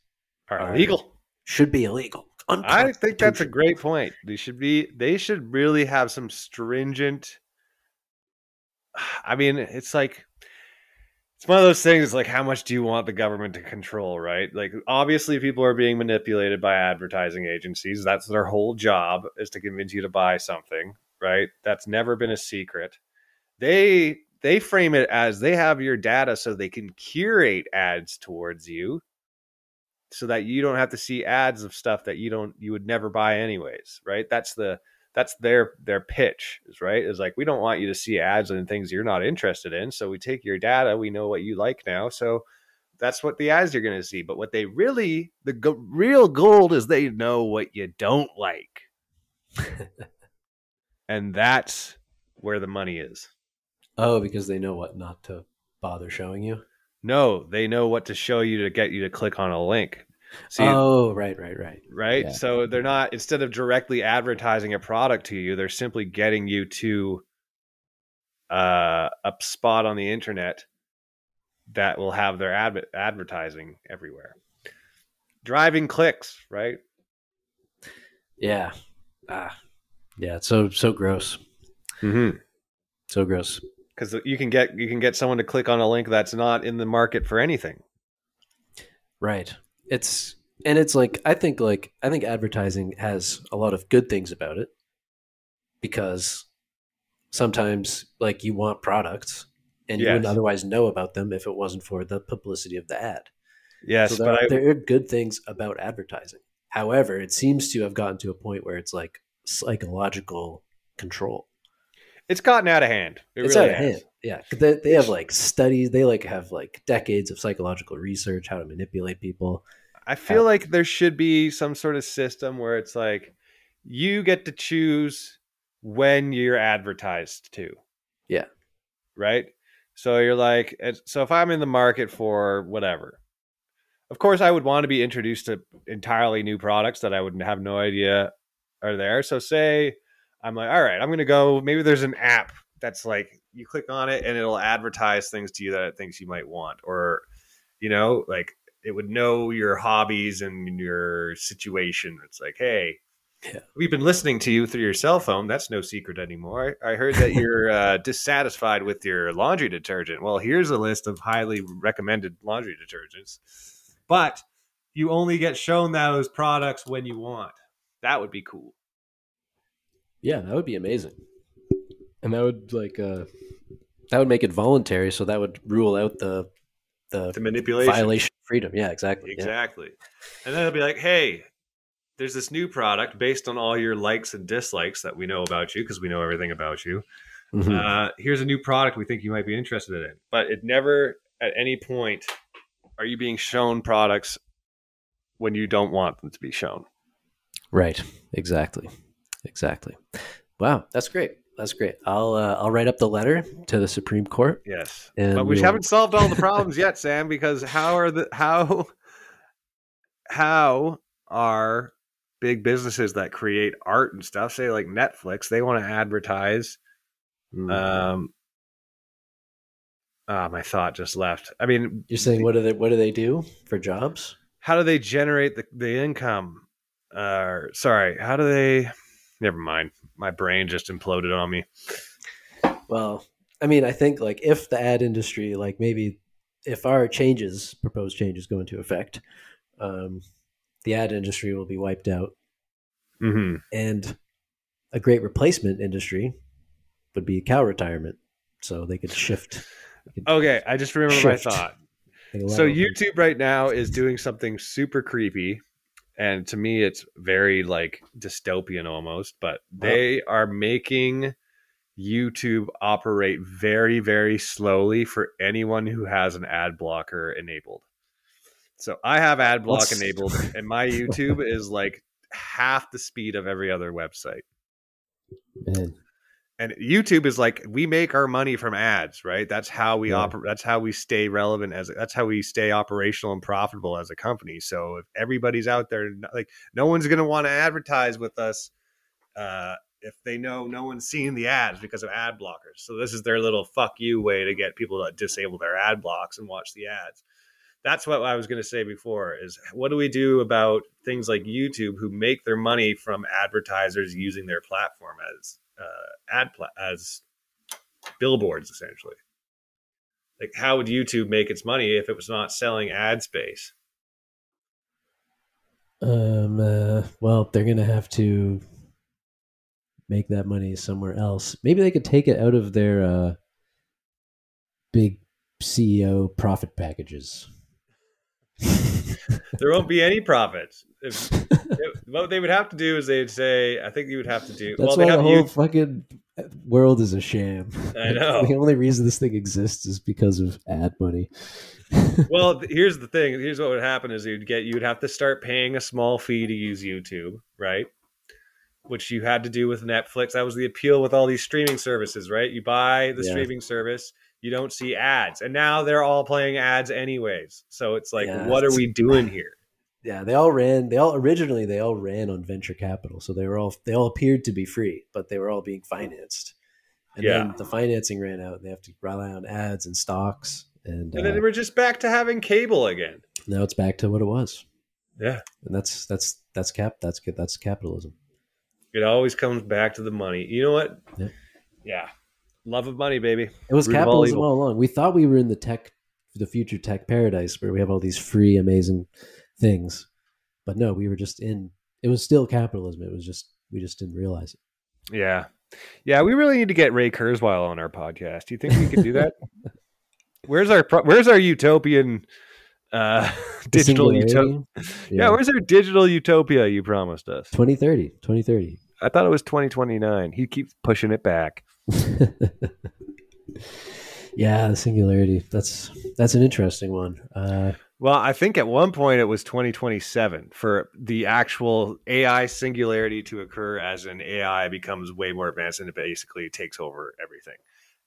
Are illegal. should be illegal. I think that's a great point. They should be they should really have some stringent I mean, it's like it's one of those things. Like how much do you want the government to control, right? Like obviously people are being manipulated by advertising agencies. That's their whole job is to convince you to buy something, right? That's never been a secret. They they frame it as they have your data so they can curate ads towards you so that you don't have to see ads of stuff that you don't you would never buy anyways right? That's the that's their their pitch is right? Is like we don't want you to see ads and things you're not interested in so we take your data we know what you like now so that's what the ads you're going to see. But what they really the go- real gold is they know what you don't like. And that's where the money is. Oh, because they know what not to bother showing you. No they know what to show you to get you to click on a link see oh, right, right, right. right? Yeah. So they're not instead of directly advertising a product to you, they're simply getting you to uh, a spot on the internet that will have their adv- advertising everywhere. driving clicks, right? Yeah. Ah. Yeah. It's so so gross. Mm-hmm. So gross. Because you can get you can get someone to click on a link that's not in the market for anything. Right. It's and it's like I think like I think advertising has a lot of good things about it because sometimes like you want products and you wouldn't otherwise know about them if it wasn't for the publicity of the ad. Yes, so there, but I, there are good things about advertising. However, it seems to have gotten to a point where it's like psychological control. It's gotten out of hand. It it's really out of has. hand. Yeah, they, they have like studies. They like have like decades of psychological research how to manipulate people. I feel uh, like there should be some sort of system where it's like you get to choose when you're advertised to. Yeah. Right? So you're like so if I'm in the market for whatever. Of course I would want to be introduced to entirely new products that I would have no idea are there. So say I'm like all right, I'm going to go maybe there's an app that's like you click on it and it'll advertise things to you that it thinks you might want or you know, like it would know your hobbies and your situation. It's like, hey, Yeah. we've been listening to you through your cell phone. That's no secret anymore. I I heard that you're uh, dissatisfied with your laundry detergent. Well, here's a list of highly recommended laundry detergents, but you only get shown those products when you want. That would be cool. Yeah, that would be amazing. And that would like uh that would make it voluntary, so that would rule out the the The manipulation. violation of freedom. Yeah, exactly. yeah. Exactly. And then it'll be like, hey, there's this new product based on all your likes and dislikes that we know about you because we know everything about you. Mhm. Uh, here's a new product we think you might be interested in. But it never, at any point, are you being shown products when you don't want them to be shown. Right. Exactly. Exactly. Wow, that's great. That's great. I'll uh, I'll write up the letter to the Supreme Court. Yes. But we we'll- haven't solved all the problems yet, Sam, because how are the how how are big businesses that create art and stuff, say like Netflix, they want to advertise Mm. Um, ah, my thought just left. I mean, You're saying what do they what do they do for jobs? how do they generate the, the income? Uh, sorry, how do they? Never mind. My brain just imploded on me. Well, I mean, I think like if the ad industry, like maybe if our changes, proposed changes, go into effect, um, the ad industry will be wiped out, mm-hmm. and a great replacement industry would be cow retirement. So they could shift. they could Okay, I just remember Shift. my thought. So YouTube right now is doing something super creepy, and to me, it's very like dystopian almost. But they are making YouTube operate very, very slowly for anyone who has an ad blocker enabled. So I have ad block enabled, and my YouTube is like half the speed of every other website. Man, and YouTube is like we make our money from ads, right? That's how we Yeah. operate. That's how we stay relevant as. That's how we stay operational and profitable as a company. So if everybody's out there, like no one's going to want to advertise with us uh, if they know no one's seeing the ads because of ad blockers. So this is their little fuck you way to get people to disable their ad blocks and watch the ads. That's what I was going to say before. Is what do we do about things like YouTube who make their money from advertisers using their platform as uh, ad pla- as billboards essentially like how would youtube make its money if it was not selling ad space um, uh, well, they're gonna have to make that money somewhere else. Maybe they could take it out of their uh, big CEO profit packages. There won't be any profits if, if- what they would have to do is they'd say i think you would have to do That's well they why the whole fucking world is a sham. I know. the only reason this thing exists is because of ad money. well here's the thing here's what would happen is you'd get you'd have to start paying a small fee to use youtube right which you had to do with netflix that was the appeal with all these streaming services right you buy the Yeah. streaming service you don't see ads and now they're all playing ads anyways so it's like Yeah, what are we doing here yeah, they all ran. They all originally they all ran on venture capital, so they were all they all appeared to be free, but they were all being financed. And Yeah. then the financing ran out, and they have to rely on ads and stocks, and, and then uh, we're just back to having cable again now it's back to what it was. Yeah. and that's that's that's cap that's that's capitalism. It always comes back to the money. You know what? Yeah. Yeah. Love of money, baby. It was Root of all capitalism all along. We thought we were in the tech, the future tech paradise where we have all these free, amazing things, but no, we were just in. It was still capitalism. It was just we just didn't realize it. Yeah. Yeah, we really need to get Ray Kurzweil on our podcast. Do you think we could do that? where's our where's our utopian uh digital singularity? utopia? Yeah. where's our digital utopia you promised us? 2030, 2030. I thought it was 2029. He keeps pushing it back. yeah, the singularity. That's that's an interesting one. Uh, Well, I think at one point it was 2027 for the actual AI singularity to occur as an AI becomes way more advanced and it basically takes over everything.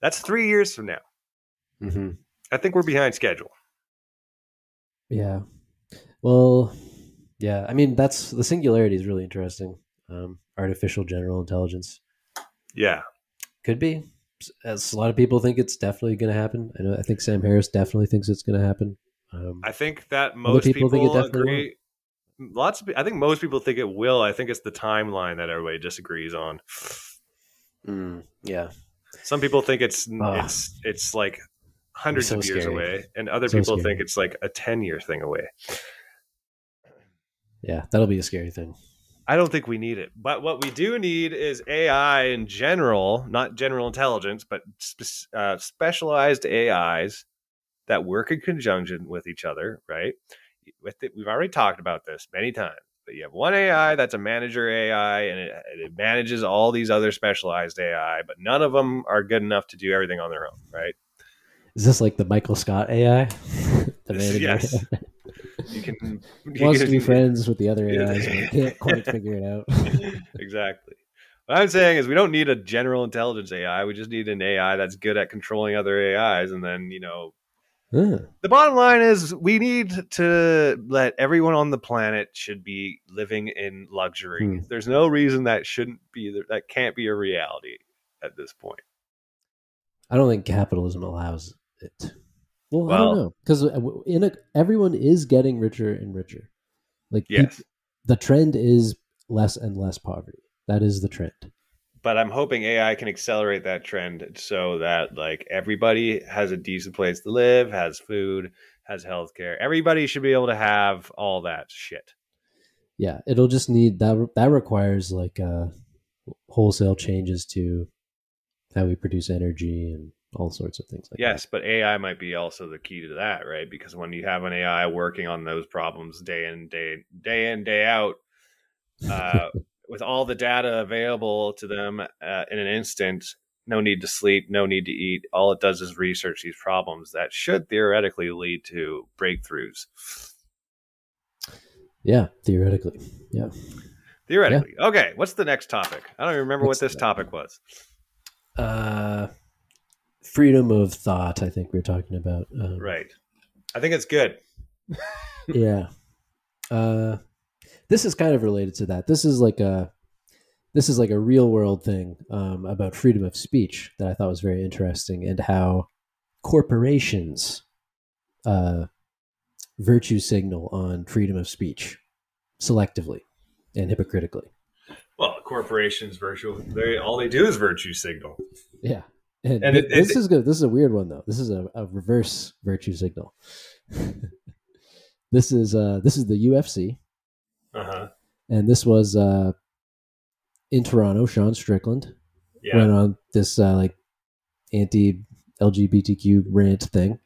That's three years from now. mhm. I think we're behind schedule. Yeah. Well, yeah. I mean, that's the singularity is really interesting. Um, artificial general intelligence Yeah. could be. As a lot of people think it's definitely going to happen. I know. I think Sam Harris definitely thinks it's going to happen. Um, I think that most people people, think it definitely agree. Lots of I think most people think it will. I think it's the timeline that everybody disagrees on. mm, yeah. Some people think it's Ah. it's it's like hundreds so of years scary. away, and other So people scary. think it's like a ten year thing away. Yeah. That'll be a scary thing. I don't think we need it. But what we do need is AI in general, not general intelligence, but spe- uh, specialized AIs that work in conjunction with each other, right? It, we've already talked about this many times. But you have one AI that's a manager AI, and it, and it manages all these other specialized AI, but none of them are good enough to do everything on their own, right? Is this like the Michael Scott AI? the Yes. You can you wants to be friends with the other Yeah. AIs, but can't quite figure it out. exactly. What I'm saying is we don't need a general intelligence AI. We just need an AI that's good at controlling other AIs. And then, you know, the bottom line is we need to let everyone on the planet should be living in luxury. Hmm. There's no reason that shouldn't be that can't be a reality at this point. I don't think capitalism allows it. Well, I don't know because in a, everyone is getting richer and richer. Like peop- Yes. the trend is less and less poverty. That is the trend. But I'm hoping AI can accelerate that trend so that like everybody has a decent place to live, has food, has healthcare. Everybody should be able to have all that shit. Yeah, it'll just need that. That requires like uh, wholesale changes to how we produce energy and all sorts of things like Yes, but AI might be also the key to that, right? Because when you have an AI working on those problems day in day day in day out, uh, with all the data available to them uh, in an instant, no need to sleep, no need to eat. All it does is research these problems that should theoretically lead to breakthroughs. Yeah, theoretically. Yeah. Theoretically, okay. What's the next topic? I don't even remember what this topic was. Uh, freedom of thought. I think we are talking about. Um, Right. I think it's good. yeah. Uh, this is kind of related to that. This is like a this is like a real world thing um, about freedom of speech that I thought was very interesting and how corporations uh, virtue signal on freedom of speech selectively and hypocritically. Well, corporations, virtual, they all they do is virtue signal. Yeah. And, And it- this it- is good. This is a weird one though. This is a, a reverse virtue signal. this is uh this is the UFC. Uh huh. and this was uh, in Toronto. Sean Strickland Yeah. went on this uh, like anti LGBTQ rant thing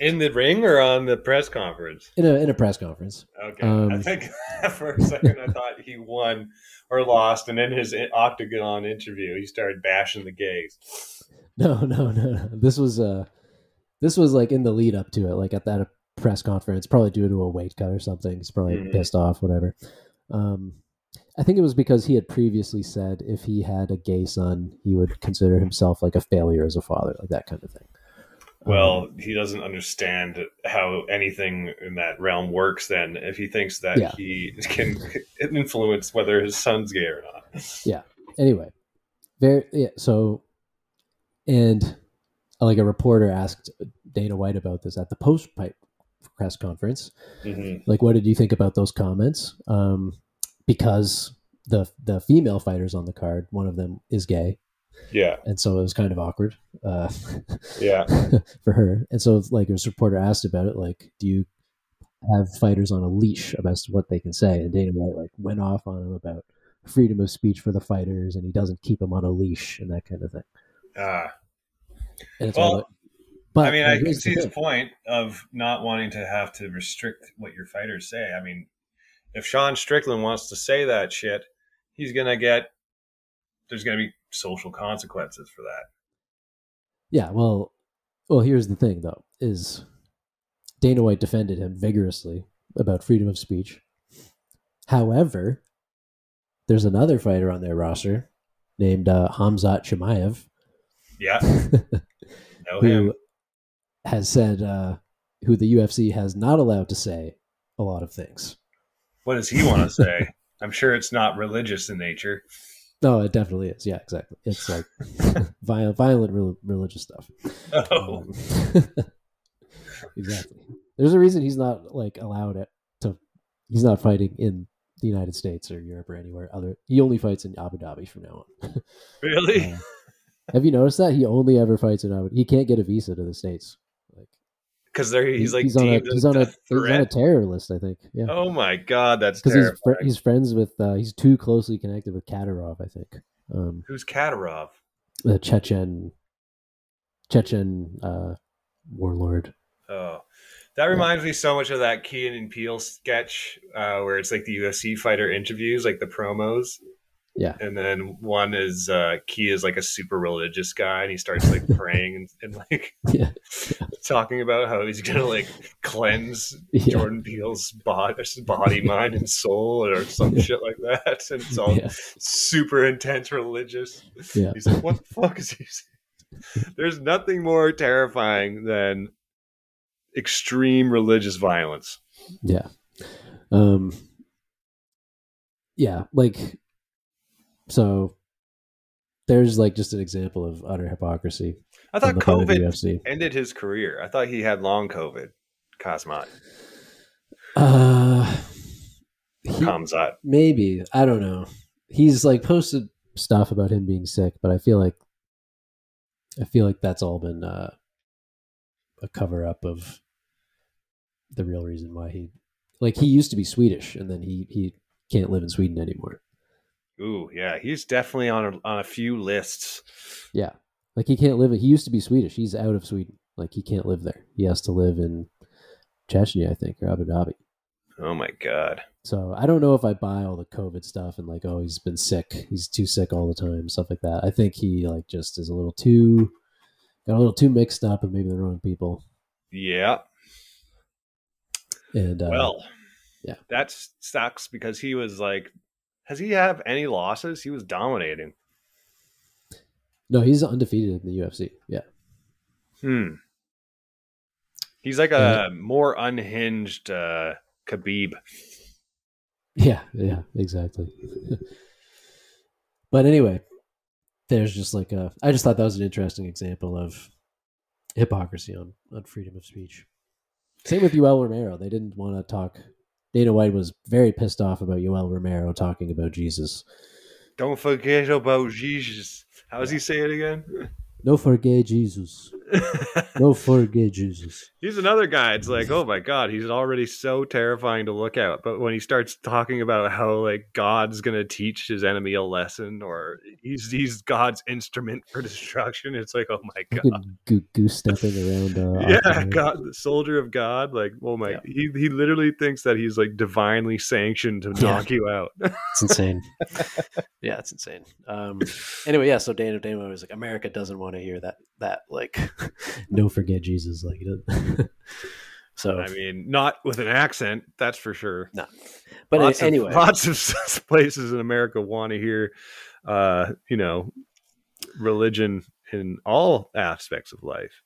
In the ring or on the press conference? in a in a press conference. Okay. I Um, think for a second I thought he won or lost, and in his octagon interview, he started bashing the gays. No, no, no, no. This was uh, this was like in the lead up to it, like at that press conference, probably due to a weight cut or something. He's probably Mhm. pissed off, whatever. Um, I think it was because he had previously said if he had a gay son, he would consider himself like a failure as a father, like that kind of thing. Well, Um, he doesn't understand how anything in that realm works. Then, if he thinks that Yeah. he can influence whether his son's gay or not. Yeah. Anyway, very yeah. So, and uh, like a reporter asked Dana White about this at the post fight press conference. Mhm. Like, what did you think about those comments? Um, because the the female fighters on the card, one of them is gay, Yeah, and so it was kind of awkward uh, yeah. for her. And so, like, this reporter asked about it, like, do you have fighters on a leash about what they can say? And Dana White like went off on him about freedom of speech for the fighters, and he doesn't keep them on a leash and that kind of thing. Ah. And it's Well, all about- but I mean, I can here's the see his point of not wanting to have to restrict what your fighters say. I mean, if Sean Strickland wants to say that shit, he's gonna get. There's gonna be social consequences for that. Yeah, well, well, here's the thing though: is Dana White defended him vigorously about freedom of speech. However, there's another fighter on their roster named uh, Hamzat Chimaev Yeah, who him. has said uh, who the UFC has not allowed to say a lot of things. What does he want to say? I'm sure it's not religious in nature. No, it definitely is. Yeah, exactly. It's like violent, violent rel- religious stuff. Oh, Um, exactly. There's a reason he's not like allowed it to. He's not fighting in the United States or Europe or anywhere other. He only fights in Abu Dhabi from now on. really? Uh, have you noticed that he only ever fights in Abu? He can't get a visa to the states. Like Because there he's like he's on a he's on a he's on a terror list. I think. Yeah. Oh my god, that's Because he's fr- he's friends with uh, he's too closely connected with Kadyrov, I think. Um, Who's Katarov? the Chechen Chechen uh, warlord. Oh, that reminds me so much of that Key and Peele sketch uh, where it's like the UFC fighter interviews, like the promos. Yeah. And then one is uh, Key is like a super religious guy, and he starts like praying and, and like Yeah. talking about how he's gonna like cleanse Yeah. Jordan Peele's body, body, mind, and soul, or some shit like that. And it's all Yeah. super intense religious. Yeah. He's like, what the fuck is he saying? There's nothing more terrifying than extreme religious violence. Yeah. Um Yeah, like so there's like just an example of utter hypocrisy. I thought the part of the COVID ended his career. I thought he had long COVID. Kazmat. Uh he- Kamzat. maybe. I don't know. He's like posted stuff about him being sick, but I feel like I feel like that's all been uh a cover up of the real reason why he like he used to be Swedish and then he he can't live in Sweden anymore. Ooh, yeah. He's definitely on a, on a few lists. Yeah. Like he can't live he used to be Swedish. He's out of Sweden. Like he can't live there. He has to live in Chechnya, I think, or Abu Dhabi. Oh my god. So I don't know if I buy all the COVID stuff and like, oh, he's been sick. He's too sick all the time, stuff like that. I think he like just is a little too got a little too mixed up and maybe the wrong people. Yeah. And uh, well, yeah. That sucks because he was like, has he have any losses? He was dominating. no, he's undefeated in the UFC. Yeah, Hmm. He's like a more unhinged uh, Khabib. yeah, yeah, exactly. but anyway, there's just like a. I just thought that was an interesting example of hypocrisy on on freedom of speech. Same with Yoel Romero. They didn't want to talk. Dana White was very pissed off about Yoel Romero talking about Jesus. Don't forget about Jesus. How does he say it again? Don't forget Jesus. No forget Jesus. he's another guy. It's like, oh my god, he's already so terrifying to look at. But when he starts talking about how like God's gonna teach his enemy a lesson, or he's he's God's instrument for destruction, it's like, oh my god. Fucking Goo- goose stepping around. Uh, yeah, God, the soldier of God. Like, oh my, Yeah. he he literally thinks that he's like divinely sanctioned to Yeah. knock you out. It's insane. yeah, it's insane. Um, anyway, yeah. So Dana Dana was like, America doesn't want to hear that. That like, no forget Jesus. Like, so. I mean, not with an accent, that's for sure. Not but lots anyway, of, lots of places in America want to hear, uh, you know, religion in all aspects of life.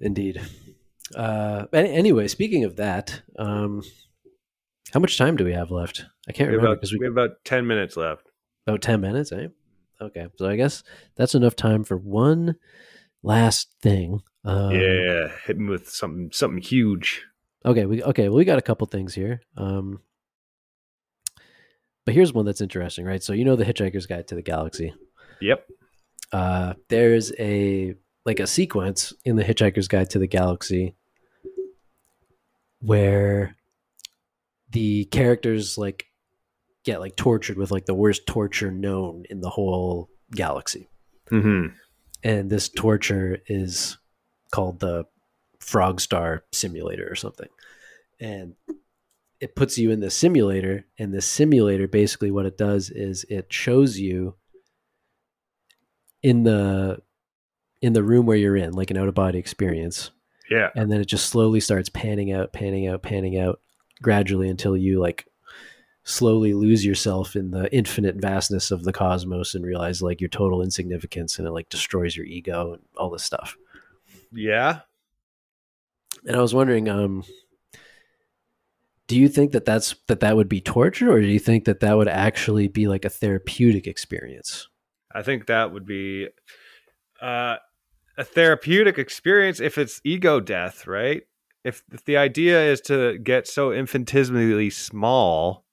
indeed. Uh, anyway, speaking of that, um, how much time do we have left? I can't We remember because we we have about ten minutes left. about ten minutes, eh? Okay, so I guess that's enough time for one last thing. Um, yeah, hit me with something something huge. Okay. We okay. Well, we got a couple things here. Um, but here's one that's interesting, right? So you know the Hitchhiker's Guide to the Galaxy. Yep. Uh, there's a like a sequence in the Hitchhiker's Guide to the Galaxy where the characters like get like tortured with like the worst torture known in the whole galaxy. Mm-hmm. And this torture is called the Frog Star Simulator or something. And it puts you in the simulator, and the simulator basically what it does is it shows you in the in the room where you're in, like an out of body experience, Yeah. and then it just slowly starts panning out, panning out, panning out gradually until you like slowly lose yourself in the infinite vastness of the cosmos and realize like your total insignificance and it like destroys your ego and all this stuff. Yeah. And I was wondering um do you think that that's that that would be torture or do you think that that would actually be like a therapeutic experience? I think that would be uh, a therapeutic experience if it's ego death, right? If, if the idea is to get so infinitesimally small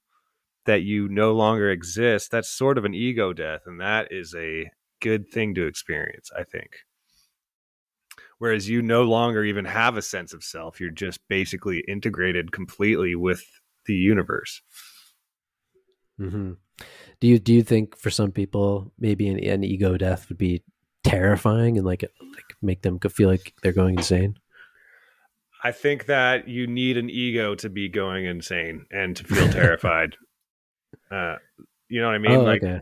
that you no longer exist, that's sort of an ego death, and that is a good thing to experience, I think. Whereas you no longer even have a sense of self, you're just basically integrated completely with the universe. Mm-hmm. Do you do you think for some people maybe an, an ego death would be terrifying and like like make them feel like they're going insane? I think that you need an ego to be going insane and to feel terrified. Uh, you know what I mean? oh, like okay.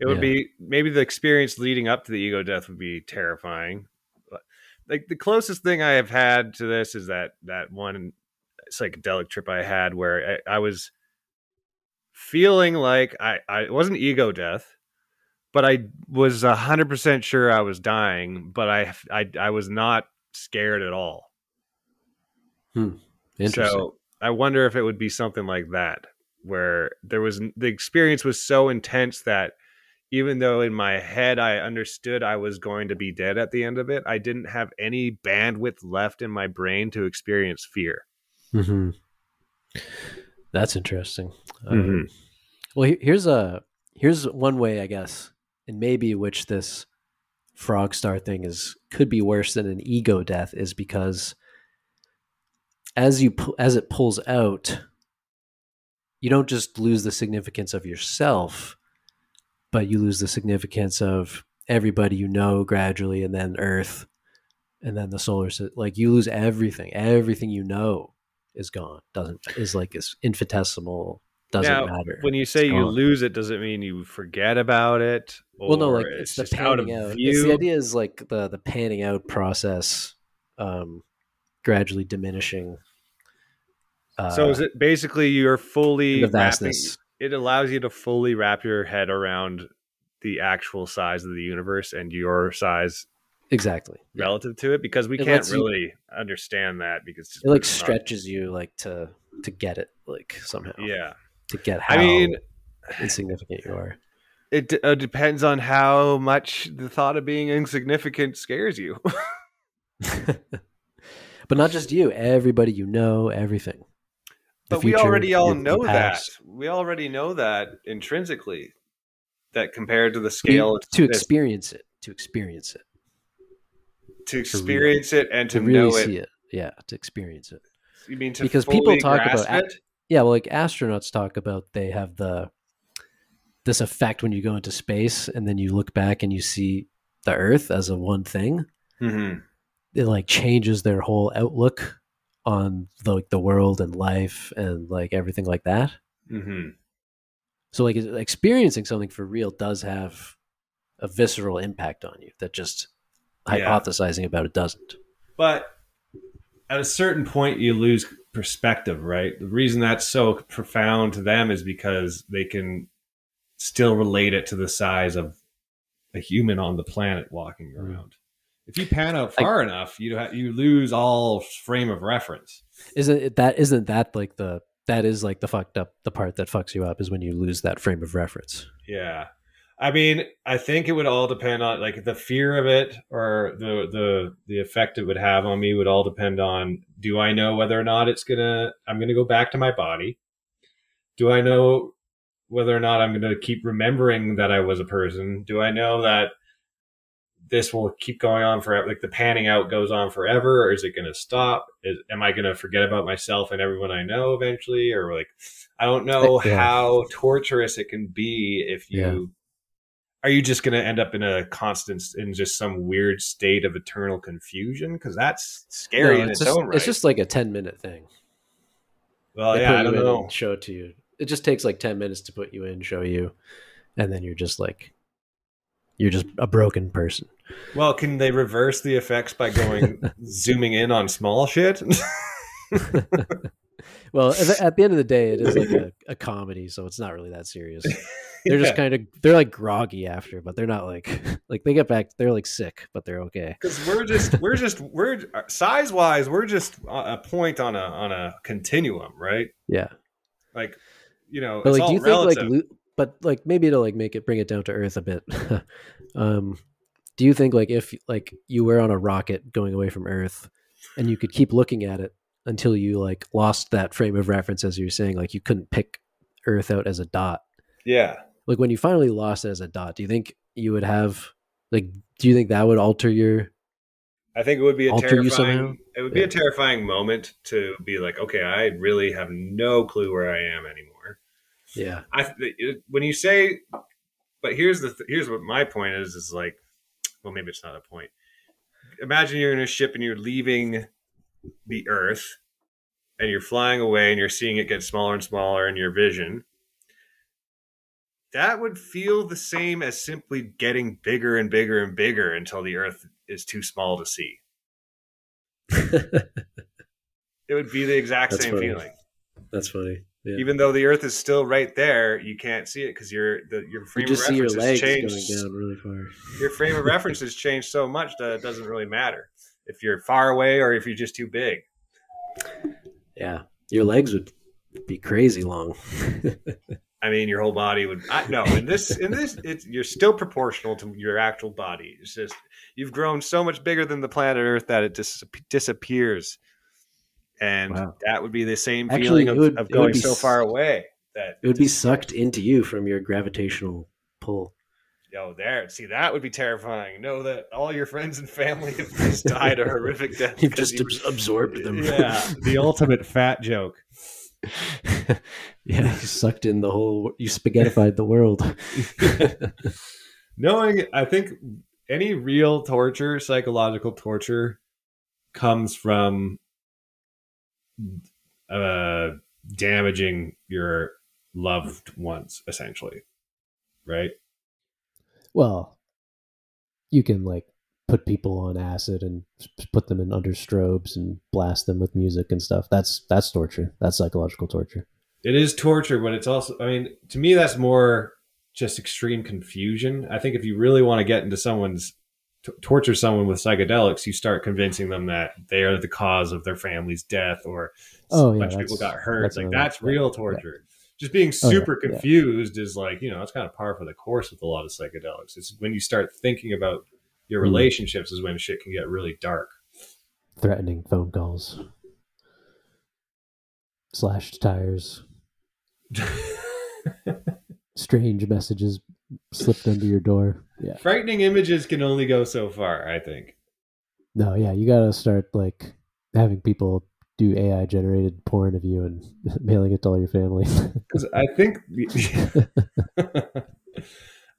it would yeah. be maybe the experience leading up to the ego death would be terrifying. Like the closest thing I have had to this is that that one psychedelic trip I had where I, I was feeling like I, I it wasn't ego death, but I was a hundred percent sure I was dying, but I I I was not scared at all. Interesting. So I wonder if it would be something like that, where there was the experience was so intense that even though in my head I understood I was going to be dead at the end of it, I didn't have any bandwidth left in my brain to experience fear. hmm That's interesting. Mhm. Um, well, here's a here's one way, I guess, and maybe which this frog star thing is could be worse than an ego death is because as you pu- as it pulls out, you don't just lose the significance of yourself, but you lose the significance of everybody you know gradually, and then Earth, and then the solar system. Like you lose everything. Everything you know is gone. Doesn't is like is infinitesimal. Doesn't Now, matter. When you say you lose it, does it mean you forget about it? well, no, like it's, the just out of panning out. It's view? the idea is like the the panning out process, um, gradually diminishing. Uh, so is it basically you're fully the wrapping- vastness? it allows you to fully wrap your head around the actual size of the universe and your size Exactly. Yeah. relative to it because we It can't lets you- really understand that because It like not- stretches you like to to get it like somehow. yeah To get how i mean insignificant you are. it d- uh, depends on how much the thought of being insignificant scares you but not just you. Everybody you know. Everything. But we already all know that we already know that intrinsically that compared to the To- scale to it's- experience it. To experience it. to experience it and to, To really know it see it. Yeah. To experience it. you mean to Because people talk about it? yeah well like astronauts talk about they have the this effect when you go into space and then you look back and you see the earth as a one thing Mhm. it like changes their whole outlook on the, like the world and life and like everything like that Mhm. so like experiencing something for real does have a visceral impact on you that just Yeah. hypothesizing about it doesn't But at a certain point, you lose perspective, right? The reason that's so profound to them is because they can still relate it to the size of a human on the planet walking around. If you pan out far enough, you ha- you lose all frame of reference. isn't it that isn't that like the that is like the fucked up the part that fucks you up is when you lose that frame of reference Yeah. I mean, I think it would all depend on like the fear of it or the the the effect it would have on me would all depend on do I know whether or not it's gonna I'm gonna go back to my body? Do I know whether or not I'm gonna keep remembering that I was a person? Do I know that this will keep going on forever like the panning out goes on forever or is it going to stop is, am i going to forget about myself and everyone i know eventually or like i don't know Yeah. how torturous it can be if you Yeah. are you just going to end up in a constant in just some weird state of eternal confusion because that's scary No, in it's its, just, own right It's just like a ten minute thing. well They yeah i don't know show it to you. It just takes like ten minutes to put you in, show you, and then you're just like, you're just a broken person. well can they reverse the effects by going zooming in on small shit Well, at the, end of the day, it is like a, a comedy, so it's not really that serious. They're just kind of they're like groggy after, but they're not like like they get back. They're like sick, but they're okay. because we're just we're just we're uh, size wise we're just a point on a on a continuum right Yeah, like you know but it's like, all do you relative. think like, but like maybe to like make it bring it down to earth a bit. um, do you think like if like you were on a rocket going away from Earth, and you could keep looking at it until you like lost that frame of reference, as you were saying, like you couldn't pick Earth out as a dot. yeah Like when you finally lost it as a dot, do you think you would have like? Do you think that would alter your? i think it would be a Alter terrifying it would be Yeah. a terrifying moment to be like okay i really have no clue where i am anymore Yeah, i it- when you say but here's the th- here's what my point is is like well maybe it's not a point. Imagine you're in a ship and you're leaving the earth and you're flying away and you're seeing it get smaller and smaller in your vision. That would feel the same as simply getting bigger and bigger and bigger until the earth is too small to see. It would be the exact That's same funny. feeling. That's funny. Yeah. even though the earth is still right there you can't see it because your the, your frame you of reference has changed going down really far. your frame of reference has changed so much that it doesn't really matter if you're far away or if you're just too big. Yeah, your legs would be crazy long. I mean, your whole body would. I, no, in this, in this, it's, you're still proportional to your actual body. It's just you've grown so much bigger than the planet Earth that it dis- disappears, and Wow. that would be the same Actually, feeling of, would- of going be so s- far away. That It would be sucked into you from your gravitational pull. yo there. See, that would be terrifying. Know that all your friends and family have just died a horrific death. You've just you- absorbed them. yeah, the ultimate fat joke. yeah, you sucked in the whole. You spaghettified the world. knowing i think any real torture psychological torture comes from uh damaging your loved ones essentially right well, you can like put people on acid and put them in under strobes and blast them with music and stuff. That's that's torture. That's psychological torture. it is torture but it's also i mean to me that's more just extreme confusion i think if you really want to get into someone's t- torture someone with psychedelics you start convincing them that they are the cause of their family's death or Oh, a yeah, bunch of people got hurt. that's like that's yeah, real yeah. torture. Just being Oh, yeah, super yeah. confused is like you know it's kind of par for the course with a lot of psychedelics. It's when you start thinking about your Mm. relationships is when shit can get really dark. Threatening phone calls, slashed tires, strange messages slipped under your door. Yeah. frightening images can only go so far i think No, yeah, you gotta start like having people do AI generated porn of you and mailing it to all your family. i think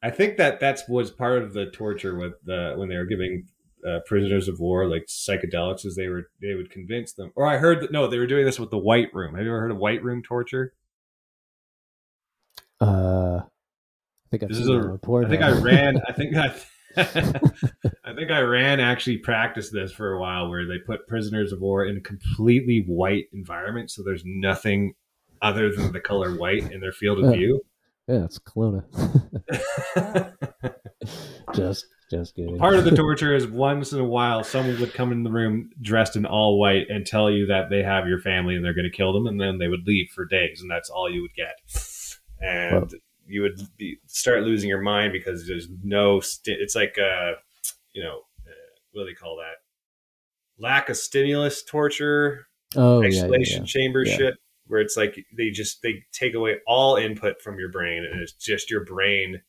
i think that that's was part of the torture with the when they were giving uh, prisoners of war like psychedelics is they were they would convince them or i heard that no they were doing this with the white room have you ever heard of white room torture uh, I think I've This is a- porn. I think I ran. I think I. I think Iran actually practiced this for a while, where they put prisoners of war in a completely white environment, so there's nothing other than the color white in their field of Yeah. view. Yeah, it's Kelowna. just, just kidding. Part of the torture is once in a while someone would come in the room dressed in all white and tell you that they have your family and they're going to kill them, and then they would leave for days, and that's all you would get. And Well- you would be, start losing your mind because there's no. Sti- it's like uh, you know, uh, what do they call that? Lack of stimulus torture, Oh yeah, yeah, yeah. chamber Yeah. shit, where it's like they just they take away all input from your brain, and it's just your brain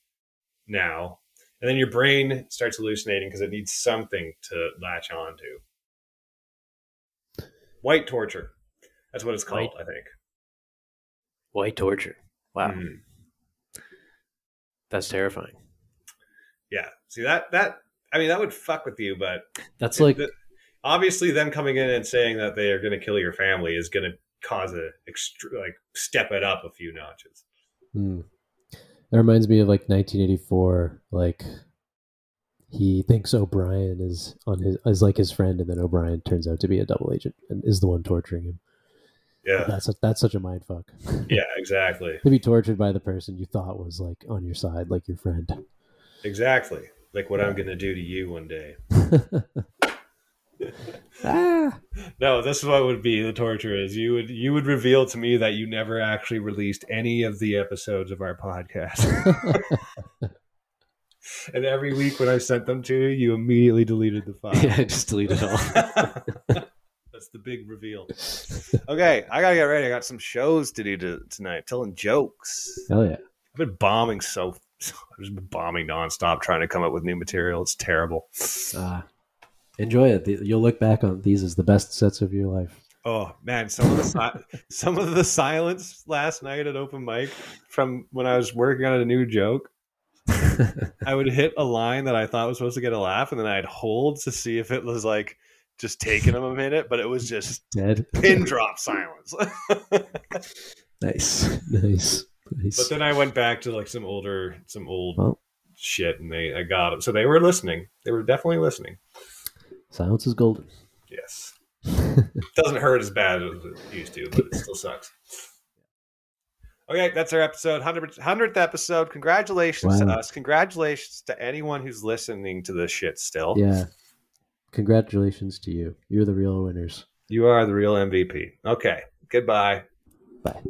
now. And then your brain starts hallucinating because it needs something to latch on to. White torture. That's what it's called, I think. White torture. Wow, Mhm. that's terrifying. Yeah. See that that I mean that would fuck with you, but That's like the- obviously them coming in and saying that they are going to kill your family is going to cause a extra like step it up a few notches. Hmm. That reminds me of like 1984. Like he thinks O'Brien is on his is like his friend, and then O'Brien turns out to be a double agent and is the one torturing him. Yeah. That's a, that's such a mind fuck. Yeah, exactly. to be tortured by the person you thought was like on your side, like your friend. Exactly. Like what I'm going to do to you one day. ah, No, this is what would be the torture is you would you would reveal to me that you never actually released any of the episodes of our podcast. and every week when I sent them to you, you immediately deleted the file. yeah, I just deleted all. That's the big reveal. Okay, I gotta get ready. I got some shows to do to, tonight, telling jokes. Hell yeah. I've been bombing so I've just been bombing nonstop, trying to come up with new material. It's terrible. Uh, enjoy it. You'll look back on these as the best sets of your life. Oh man, some of the si- some of the silence last night at open mic from when I was working on a new joke. I would hit a line that I thought was supposed to get a laugh, and then I'd hold to see if it was like just taking them a minute, but it was just Dead. pin drop silence. Nice. Nice. Nice. But then I went back to like some older, some old Well. shit, and they I got them. So they were listening. They were definitely listening. Silence is golden. Yes, doesn't hurt as bad as it used to, but it still sucks. Okay, that's our episode, 100th, 100th episode. Congratulations to us. Congratulations to anyone who's listening to this shit still. Yeah. Congratulations to you. You're the real winners. You are the real MVP. Okay, goodbye. Bye.